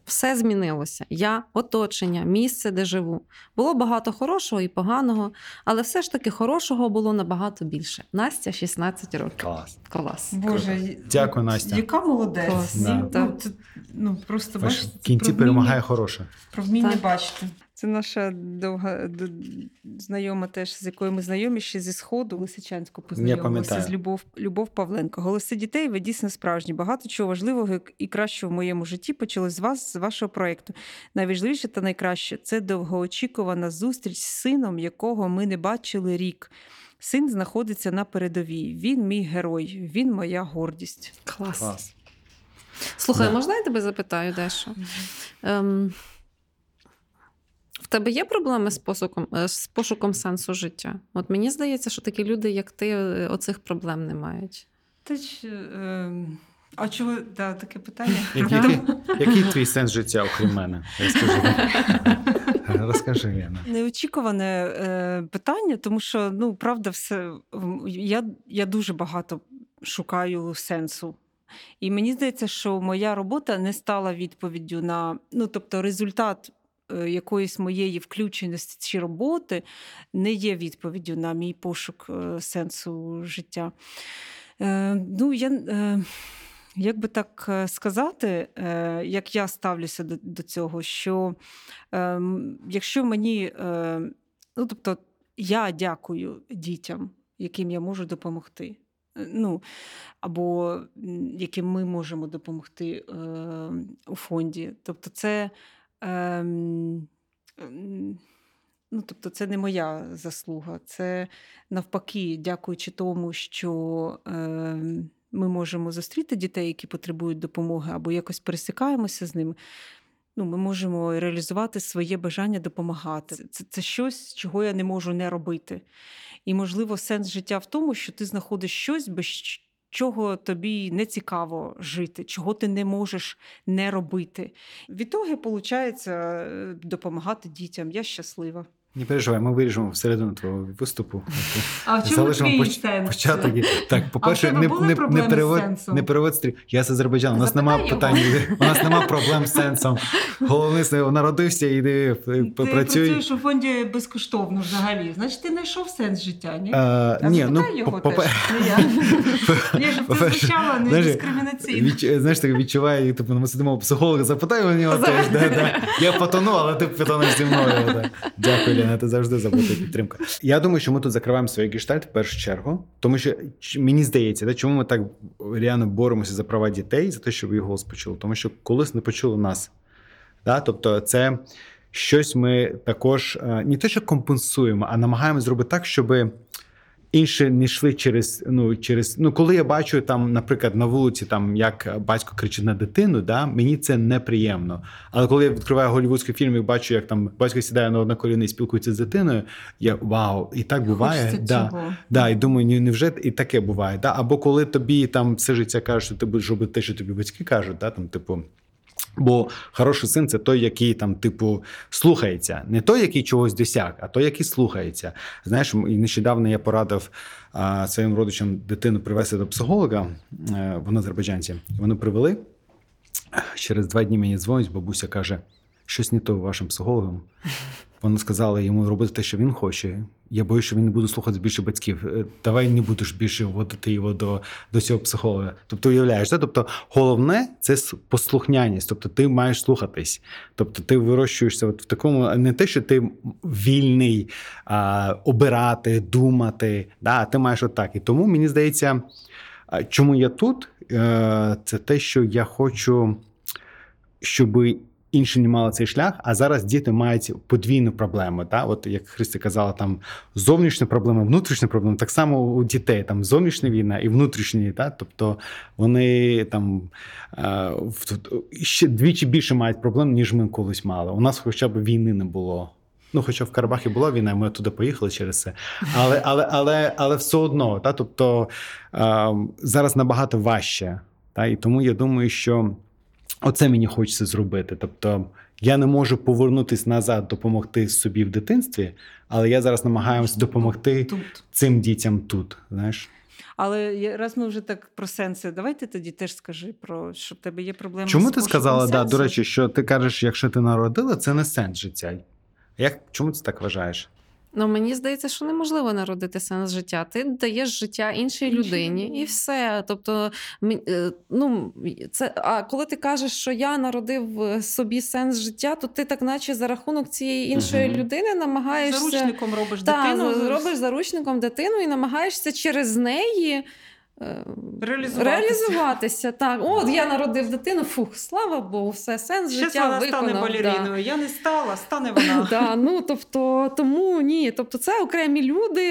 Все змінилося. Я, оточення, місце, де живу. Було багато хорошого і поганого, але все ж таки хорошого було набагато більше. Настя 16 років. Клас. Клас. Боже, Дякую, Настя. Яка молодець. Клас. Да. Ну, це, ну, просто бачите, в кінці перемагає хороше. Про вміння бачити. Це наша довга знайома, теж з якою ми знайомі ще зі сходу Лисичанську познайомилися з Любов, Любов Павленко. Голоси дітей ви дійсно справжні. Багато чого важливого і кращого в моєму житті почалось з вас, з вашого проєкту. Найважливіше та найкраще це довгоочікувана зустріч з сином, якого ми не бачили рік. Син знаходиться на передовій. Він мій герой, він моя гордість. Клас. Клас. Слухай, Да. можна я тебе запитаю дещо? Ем, тебе є проблеми з пошуком, е, з пошуком сенсу життя? От мені здається, що такі люди, як ти, е, оцих проблем не мають. Та е, а чого да, таке питання? Який, ти- який твій сенс життя, окрім мене? Розкажи. Розкажи, Лена. Неочікуване е, питання, тому що ну правда, все я, я дуже багато шукаю сенсу. І мені здається, що моя робота не стала відповіддю на ну, тобто, результат якоїсь моєї включеності чи роботи не є відповіддю на мій пошук е, сенсу життя. Е, ну, я, е, як би так е, сказати, е, як я ставлюся до, до цього, що е, якщо мені, е, ну тобто, я дякую дітям, яким я можу допомогти. Е, Ну, або яким ми можемо допомогти е, у фонді. Тобто, це, е, м, ну, тобто, це не моя заслуга. Це навпаки, дякуючи тому, що е, ми можемо зустріти дітей, які потребують допомоги, або якось пересікаємося з ними. Ну, ми можемо реалізувати своє бажання допомагати. Це, це, щось, чого я не можу не робити. І, можливо, сенс життя в тому, що ти знаходиш щось, без чого тобі не цікаво жити, чого ти не можеш не робити. Відтоги, виходить, е, допомагати дітям. Я щаслива. Не переживай, ми виріжемо всередину твого виступу. А в чому Залишимо твій поч- сенс? початок. Так, по-перше, не, не, не перевод, не перевод стрій. Я з Азербайджану. У нас немає питань. У нас немає проблем з сенсом. Головне, що народився і йди Ти працюй. працюєш у фонді безкоштовно взагалі. Значить, ти знайшов сенс життя, ні? Е, А ні, ну, його теж, не я. Це По-перше, не дискримінаційно. Знаєш, так відчуває, типу, ми сидимо психолога, запитай у нього теж. Я потону, але ти потонеш зі мною. Дякую, Лена, ти завжди забута підтримка. Я думаю, що ми тут закриваємо свій гештальт в першу чергу, тому що мені здається, да, чому ми так реально боремося за права дітей, за те, щоб їх голос почули. Тому що колись не почули нас. Да? Тобто, це щось ми також е, не те, що компенсуємо, а намагаємося зробити так, щоб інші не йшли через. Ну, через ну, коли я бачу там, наприклад, на вулиці, там як батько кричить на дитину, да, мені це неприємно. Але коли я відкриваю голівудський фільм і бачу, як там батько сідає на одне коліно і спілкується з дитиною, я вау, і так буває. Хочеться Да. цього. Да, і думаю, ні, невже і таке буває. Да? Або коли тобі там все життя кажуть, що ти будеш робити те, що тобі батьки кажуть, да? там, типу, Бо хороший син це той, який там, типу, слухається. Не той, який чогось досяг, а той, який слухається. Знаєш, нещодавно я порадив а, своїм родичам дитину привезти до психолога. Е, вони азербайджанці. Вони привели. Через два дні мені дзвонить, бабуся каже: щось не то вашим психологом. Вони сказали йому робити те, що він хоче. Я боюся, що він не буде слухати більше батьків. Е, Давай не будеш більше вводити його до, до цього психолога. Тобто, уявляєш, да? тобто головне це послухняність. Тобто ти маєш слухатись. Тобто ти вирощуєшся от в такому, не те, що ти вільний а, обирати, думати, да? а ти маєш отак. І тому мені здається, чому я тут, Е, це те, що я хочу, щоб інші не мали цей шлях, а зараз діти мають подвійну проблему. Та? От як Христя казала, там зовнішня проблема, внутрішня проблема. Так само у дітей там зовнішня війна і внутрішня, та? тобто вони там е, ще двічі більше мають проблем, ніж ми колись мали. У нас хоча б війни не було. Ну, хоча в Карабахі була війна, ми туди поїхали через це. Але, але, але, але все одно, та? тобто е, зараз набагато важче. Та? І тому я думаю, що оце мені хочеться зробити. Тобто, я не можу повернутися назад, допомогти собі в дитинстві, але я зараз намагаюся допомогти Тут. цим дітям тут. Знаєш? Але раз ми вже так про сенси, давайте тоді теж скажи про що в тебе є проблема. Чому з ти сказала, да, до речі, що ти кажеш, якщо ти народила, це не сенс життя. Як, чому ти так вважаєш? Ну, мені здається, що неможливо народити сенс життя. Ти даєш життя іншій Іншій людині, людині. і все. Тобто, е, ну, це, а коли ти кажеш, що я народив е, собі сенс життя, то ти так, наче за рахунок цієї іншої угу. людини намагаєшся. Заручником робиш Та, дитину. робиш заручником дитину і намагаєшся через неї. Реалізуватися. Реалізуватися. Так, от я народив дитину, фух, слава Богу, все, сенс життя вона стане виконав. да. Я не стала, стане вона. Да, ну тобто, тому ні. Тобто, це окремі люди,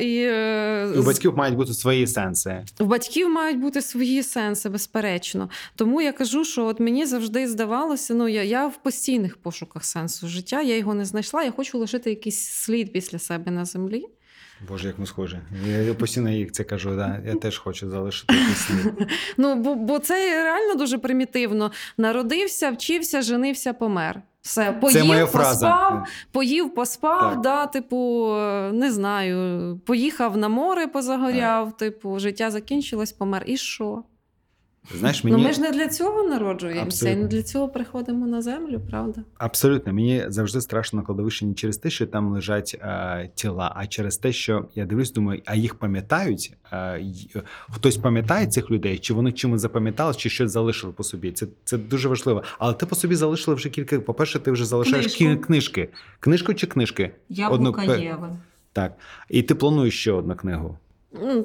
і е, У батьків мають бути свої сенси. у батьків мають бути свої сенси, безперечно. Тому я кажу, що от мені завжди здавалося, ну я, я в постійних пошуках сенсу життя, я його не знайшла. Я хочу лишити якийсь слід після себе на землі. Боже, як ми схожі. Я постійно їх це кажу. Да. Я теж хочу залишити якийсь. Ну, бо, бо це реально дуже примітивно. Народився, вчився, женився, помер. Все, поїв, Це моя поспав, фраза. поїв, поспав, Так. да, типу, не знаю, поїхав на море, позагоряв, типу, життя закінчилось, помер. І що? Знаєш, мені Ну ми ж не для цього народжуємося, і не для цього приходимо на землю, правда? абсолютно мені завжди страшно на кладовищі не через те, що там лежать е, тіла, а через те, що я дивлюсь, думаю, а їх пам'ятають. Е, хтось пам'ятає цих людей, чи вони чимось запам'ятали, чи щось залишили по собі. Це, це дуже важливо. Але ти по собі залишили вже кілька. По-перше, ти вже залишаєш Книжку. книжки. Книжку чи книжки? Яблука Одну- Єви. Так. І ти плануєш ще одну книгу.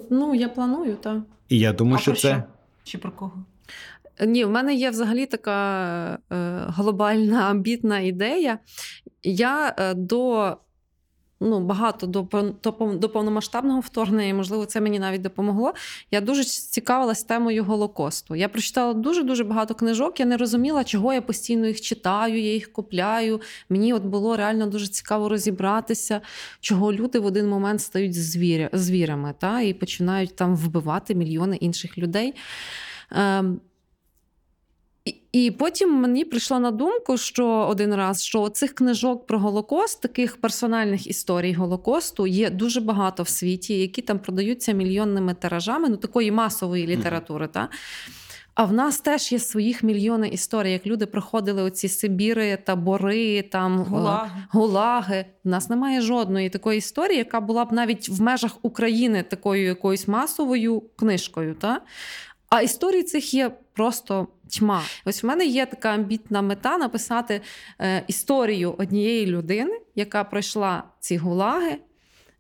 Ну, я планую, так. І я думаю, а що це. що? Чи про кого? Ні, в мене є взагалі така е, глобальна амбітна ідея. Я е, до. Ну, багато до, до, повномасштабного вторгнення, і, можливо, це мені навіть допомогло. Я дуже цікавилась темою Голокосту. Я прочитала дуже-дуже багато книжок. Я не розуміла, чого я постійно їх читаю, я їх купляю. Мені от було реально дуже цікаво розібратися, чого люди в один момент стають звіря, звірами та, і починають там вбивати мільйони інших людей. Ем, і, потім мені прийшло на думку, що один раз, що цих книжок про Голокост, таких персональних історій Голокосту, є дуже багато в світі, які там продаються мільйонними тиражами, ну такої масової літератури. Та? А в нас теж є своїх мільйони історій, як люди проходили оці Сибіри, табори, там е, Гулаги. гулаги. У нас немає жодної такої історії, яка була б навіть в межах України такою якоюсь масовою книжкою. Та? А історій цих є просто тьма. Ось в мене є така амбітна мета написати е, історію однієї людини, яка пройшла ці гулаги.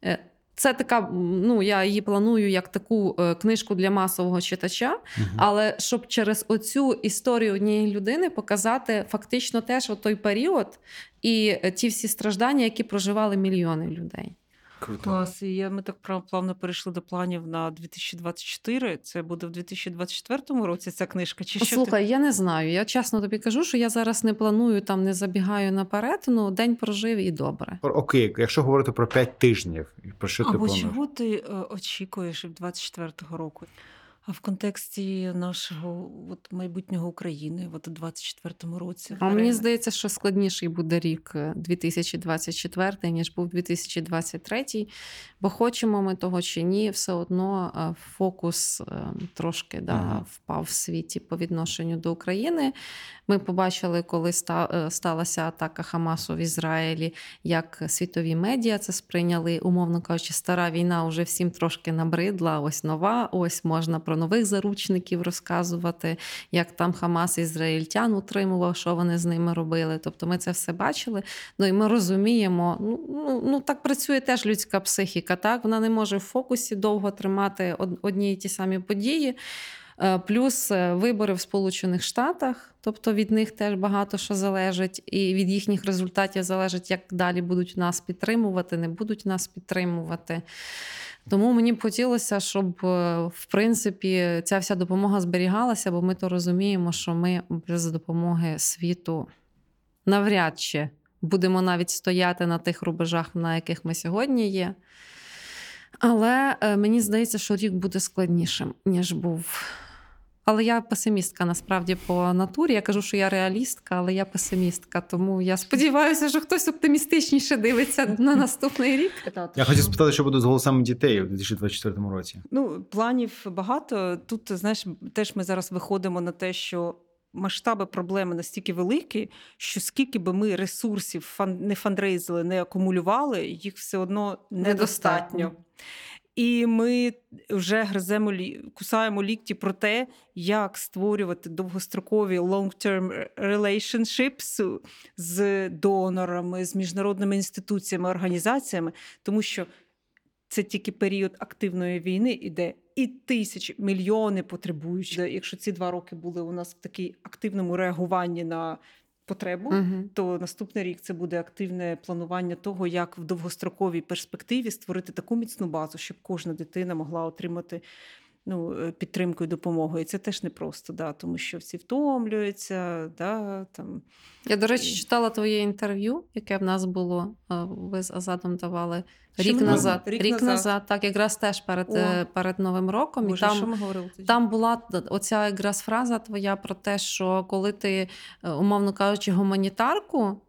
Е, це така, ну я її планую як таку е, книжку для масового читача. Мгм. Але щоб через оцю історію однієї людини показати фактично теж той період і ті всі страждання, які проживали мільйони людей. Круто. Клас. І ми так прям плавно перейшли до планів на 2024. Це буде в 2024 році ця книжка. Чи що Слухай, я не знаю. Я чесно тобі кажу, що я зараз не планую там, не забігаю наперед. Ну день прожив і добре. Окей, якщо говорити про 5 тижнів, про що ти... ти плануєш? чого ти е, очікуєш від 24-го року? А в контексті нашого от, майбутнього України, от у 24-му році. А мені здається, що складніший буде рік е, 2024, ніж був 2023. Бо хочемо ми того чи ні, все одно е, фокус е, трошки да, Мгм. впав в світі по відношенню до України. Ми побачили, коли е, сталася атака Хамасу в Ізраїлі, як світові медіа це сприйняли, умовно кажучи, стара війна вже всім трошки набридла. Ось нова, ось можна про нових заручників розказувати, як там Хамас ізраїльтян утримував, що вони з ними робили. Тобто ми це все бачили. Ну і ми розуміємо, ну, ну, ну так працює теж людська психіка. Так вона не може в фокусі довго тримати одні і ті самі події. Е, Плюс е, вибори в Сполучених Штатах, тобто від них теж багато що залежить, і від їхніх результатів залежить, як далі будуть нас підтримувати, не будуть нас підтримувати. Тому мені б хотілося, щоб е, в принципі ця вся допомога зберігалася, бо ми то розуміємо, що ми без допомоги світу навряд чи будемо навіть стояти на тих рубежах, на яких ми сьогодні є. Але е, мені здається, що рік буде складнішим, ніж був. Але я песимістка насправді по натурі. Я кажу, що я реалістка, але я песимістка. Тому я сподіваюся, що хтось оптимістичніше дивиться на наступний рік. Я хотів спитати, що буде з голосами дітей у 2024 році. Ну, планів багато. Тут, знаєш, теж ми зараз виходимо на те, що масштаби проблеми настільки великі, що скільки би ми ресурсів фан- не фандрейзили, не акумулювали, їх все одно недостатньо. Недостатньо. І ми вже гриземо кусаємо лікті про те, як створювати довгострокові long-term relationships з донорами, з міжнародними інституціями, організаціями, тому що це тільки період активної війни іде, і тисячі, мільйони потребуючих. Якщо ці два роки були у нас в такій активному реагуванні на потребу, Угу. то наступний рік це буде активне планування того, як в довгостроковій перспективі створити таку міцну базу, щоб кожна дитина могла отримати ну, е, підтримку і допомогу. І це теж непросто, да, тому що всі втомлюються. Да, там. Я, до речі, читала твоє інтерв'ю, яке в нас було. Ви з Азадом давали Що рік ми назад. Рік, Рік назад. назад. так, якраз теж перед, О. е, перед Новим роком. Боже, і там що ми говорили тоді? Там була оця якраз фраза твоя про те, що коли ти, е, умовно кажучи, гуманітарку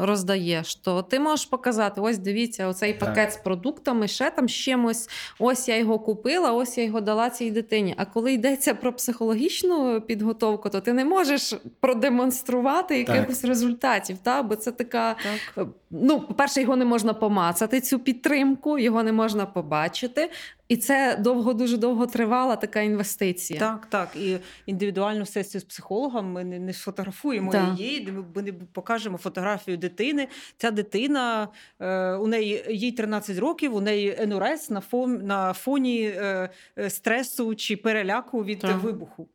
роздаєш, то ти можеш показати: ось дивіться, оцей Так. пакет з продуктами, ще там з чимось. Ось я його купила, ось я його дала цій дитині. А коли йдеться про психологічну підготовку, то ти не можеш продемонструвати Так. якихось результатів. Та? Бо це така Так. Ну, по-перше, його не можна помацати, цю підтримку, його не можна побачити. І це довго, дуже довго тривала така інвестиція. Так, так. І індивідуальну сесію з психологом ми не, не сфотографуємо Так. її, ми, не покажемо фотографію дитини. Ця дитина, е, у неї їй 13 років, у неї НРС на, фон, на фоні е, е, стресу чи переляку від Так. вибуху.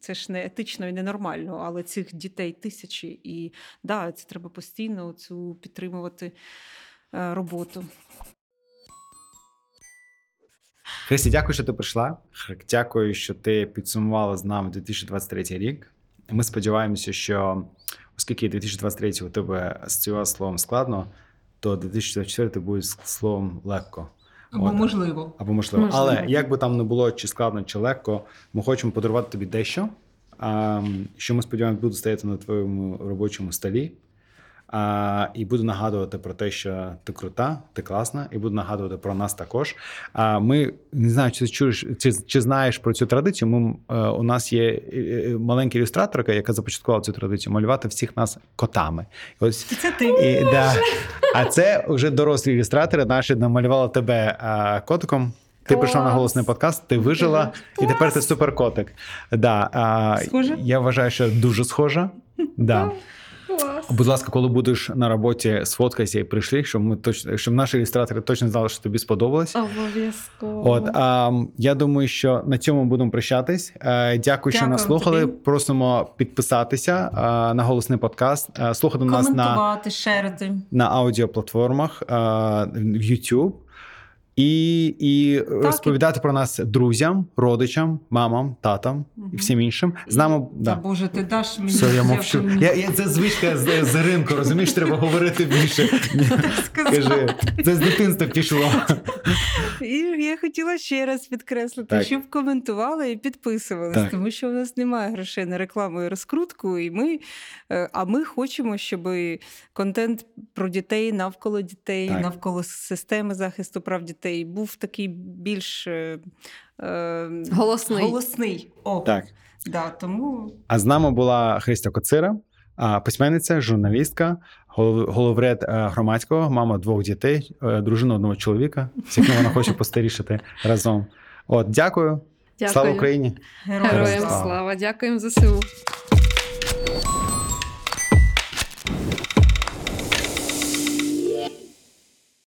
Це ж не етично і ненормально, але цих дітей тисячі. І да, це треба постійно цю підтримувати е, роботу. Христі, дякую, що ти прийшла. Дякую, що ти підсумувала з нами 2023 рік. Ми сподіваємося, що оскільки 2023 у тебе асоціював словом складно, то 2024 буде словом легко. Або От. можливо. Або можливо. Можливо. Але як би там не було, чи складно, чи легко, ми хочемо подарувати тобі дещо, що ми сподіваємося, буде стояти на твоєму робочому столі. А, і буду нагадувати про те, що ти крута, ти класна, і буду нагадувати про нас також. А ми не знаю, чи чуєш, чи, чи знаєш про цю традицію. Ми, е, у нас є е, е, маленька ілюстраторка, яка започаткувала цю традицію, малювати всіх нас котами. І ось Це ти. і, да. А це вже дорослі ілюстратори наші намалювали тебе а, котиком. Ти Клас. прийшла на голосний подкаст, ти вижила, і тепер ти суперкотик. Да, а, Схожа? Я вважаю, що дуже схожа. Да. Клас. Будь ласка, коли будеш на роботі, сфоткайся і прийшли, щоб ми точно, щоб наші ілюстратори точно знали, що тобі сподобалось. Обов'язково. От а, я думаю, що на цьому будемо прощатись. Е, дякую, що нас слухали. тобі. Просимо підписатися е, на голосний подкаст, е, слухати нас на шерити. на аудіоплатформах е, в YouTube. І, і розповідати про нас друзям, родичам, мамам, татам і всім іншим. З нами Та, да. Боже, ти даш мені. Все, я мовчу. мені Я, я, це звичка з, з ринку, розумієш, треба говорити більше. Кажи, це з дитинства пішло. І я хотіла ще раз підкреслити, Так. щоб коментували і підписувались, Так. тому що у нас немає грошей на рекламу і розкрутку, і ми, е, а ми хочемо, щоб контент про дітей навколо дітей, Так. навколо системи захисту прав дітей був такий більш е, е, Голосний. голосний. О, Так. Да, тому А з нами була Христя Коцира, письменниця, журналістка, голов- головред е, громадського, мама двох дітей, е, дружина одного чоловіка, з яким вона хоче постарішати разом. От, дякую. Дякую. Слава Україні! Героям Героям слава. слава. Дякуємо ЗСУ.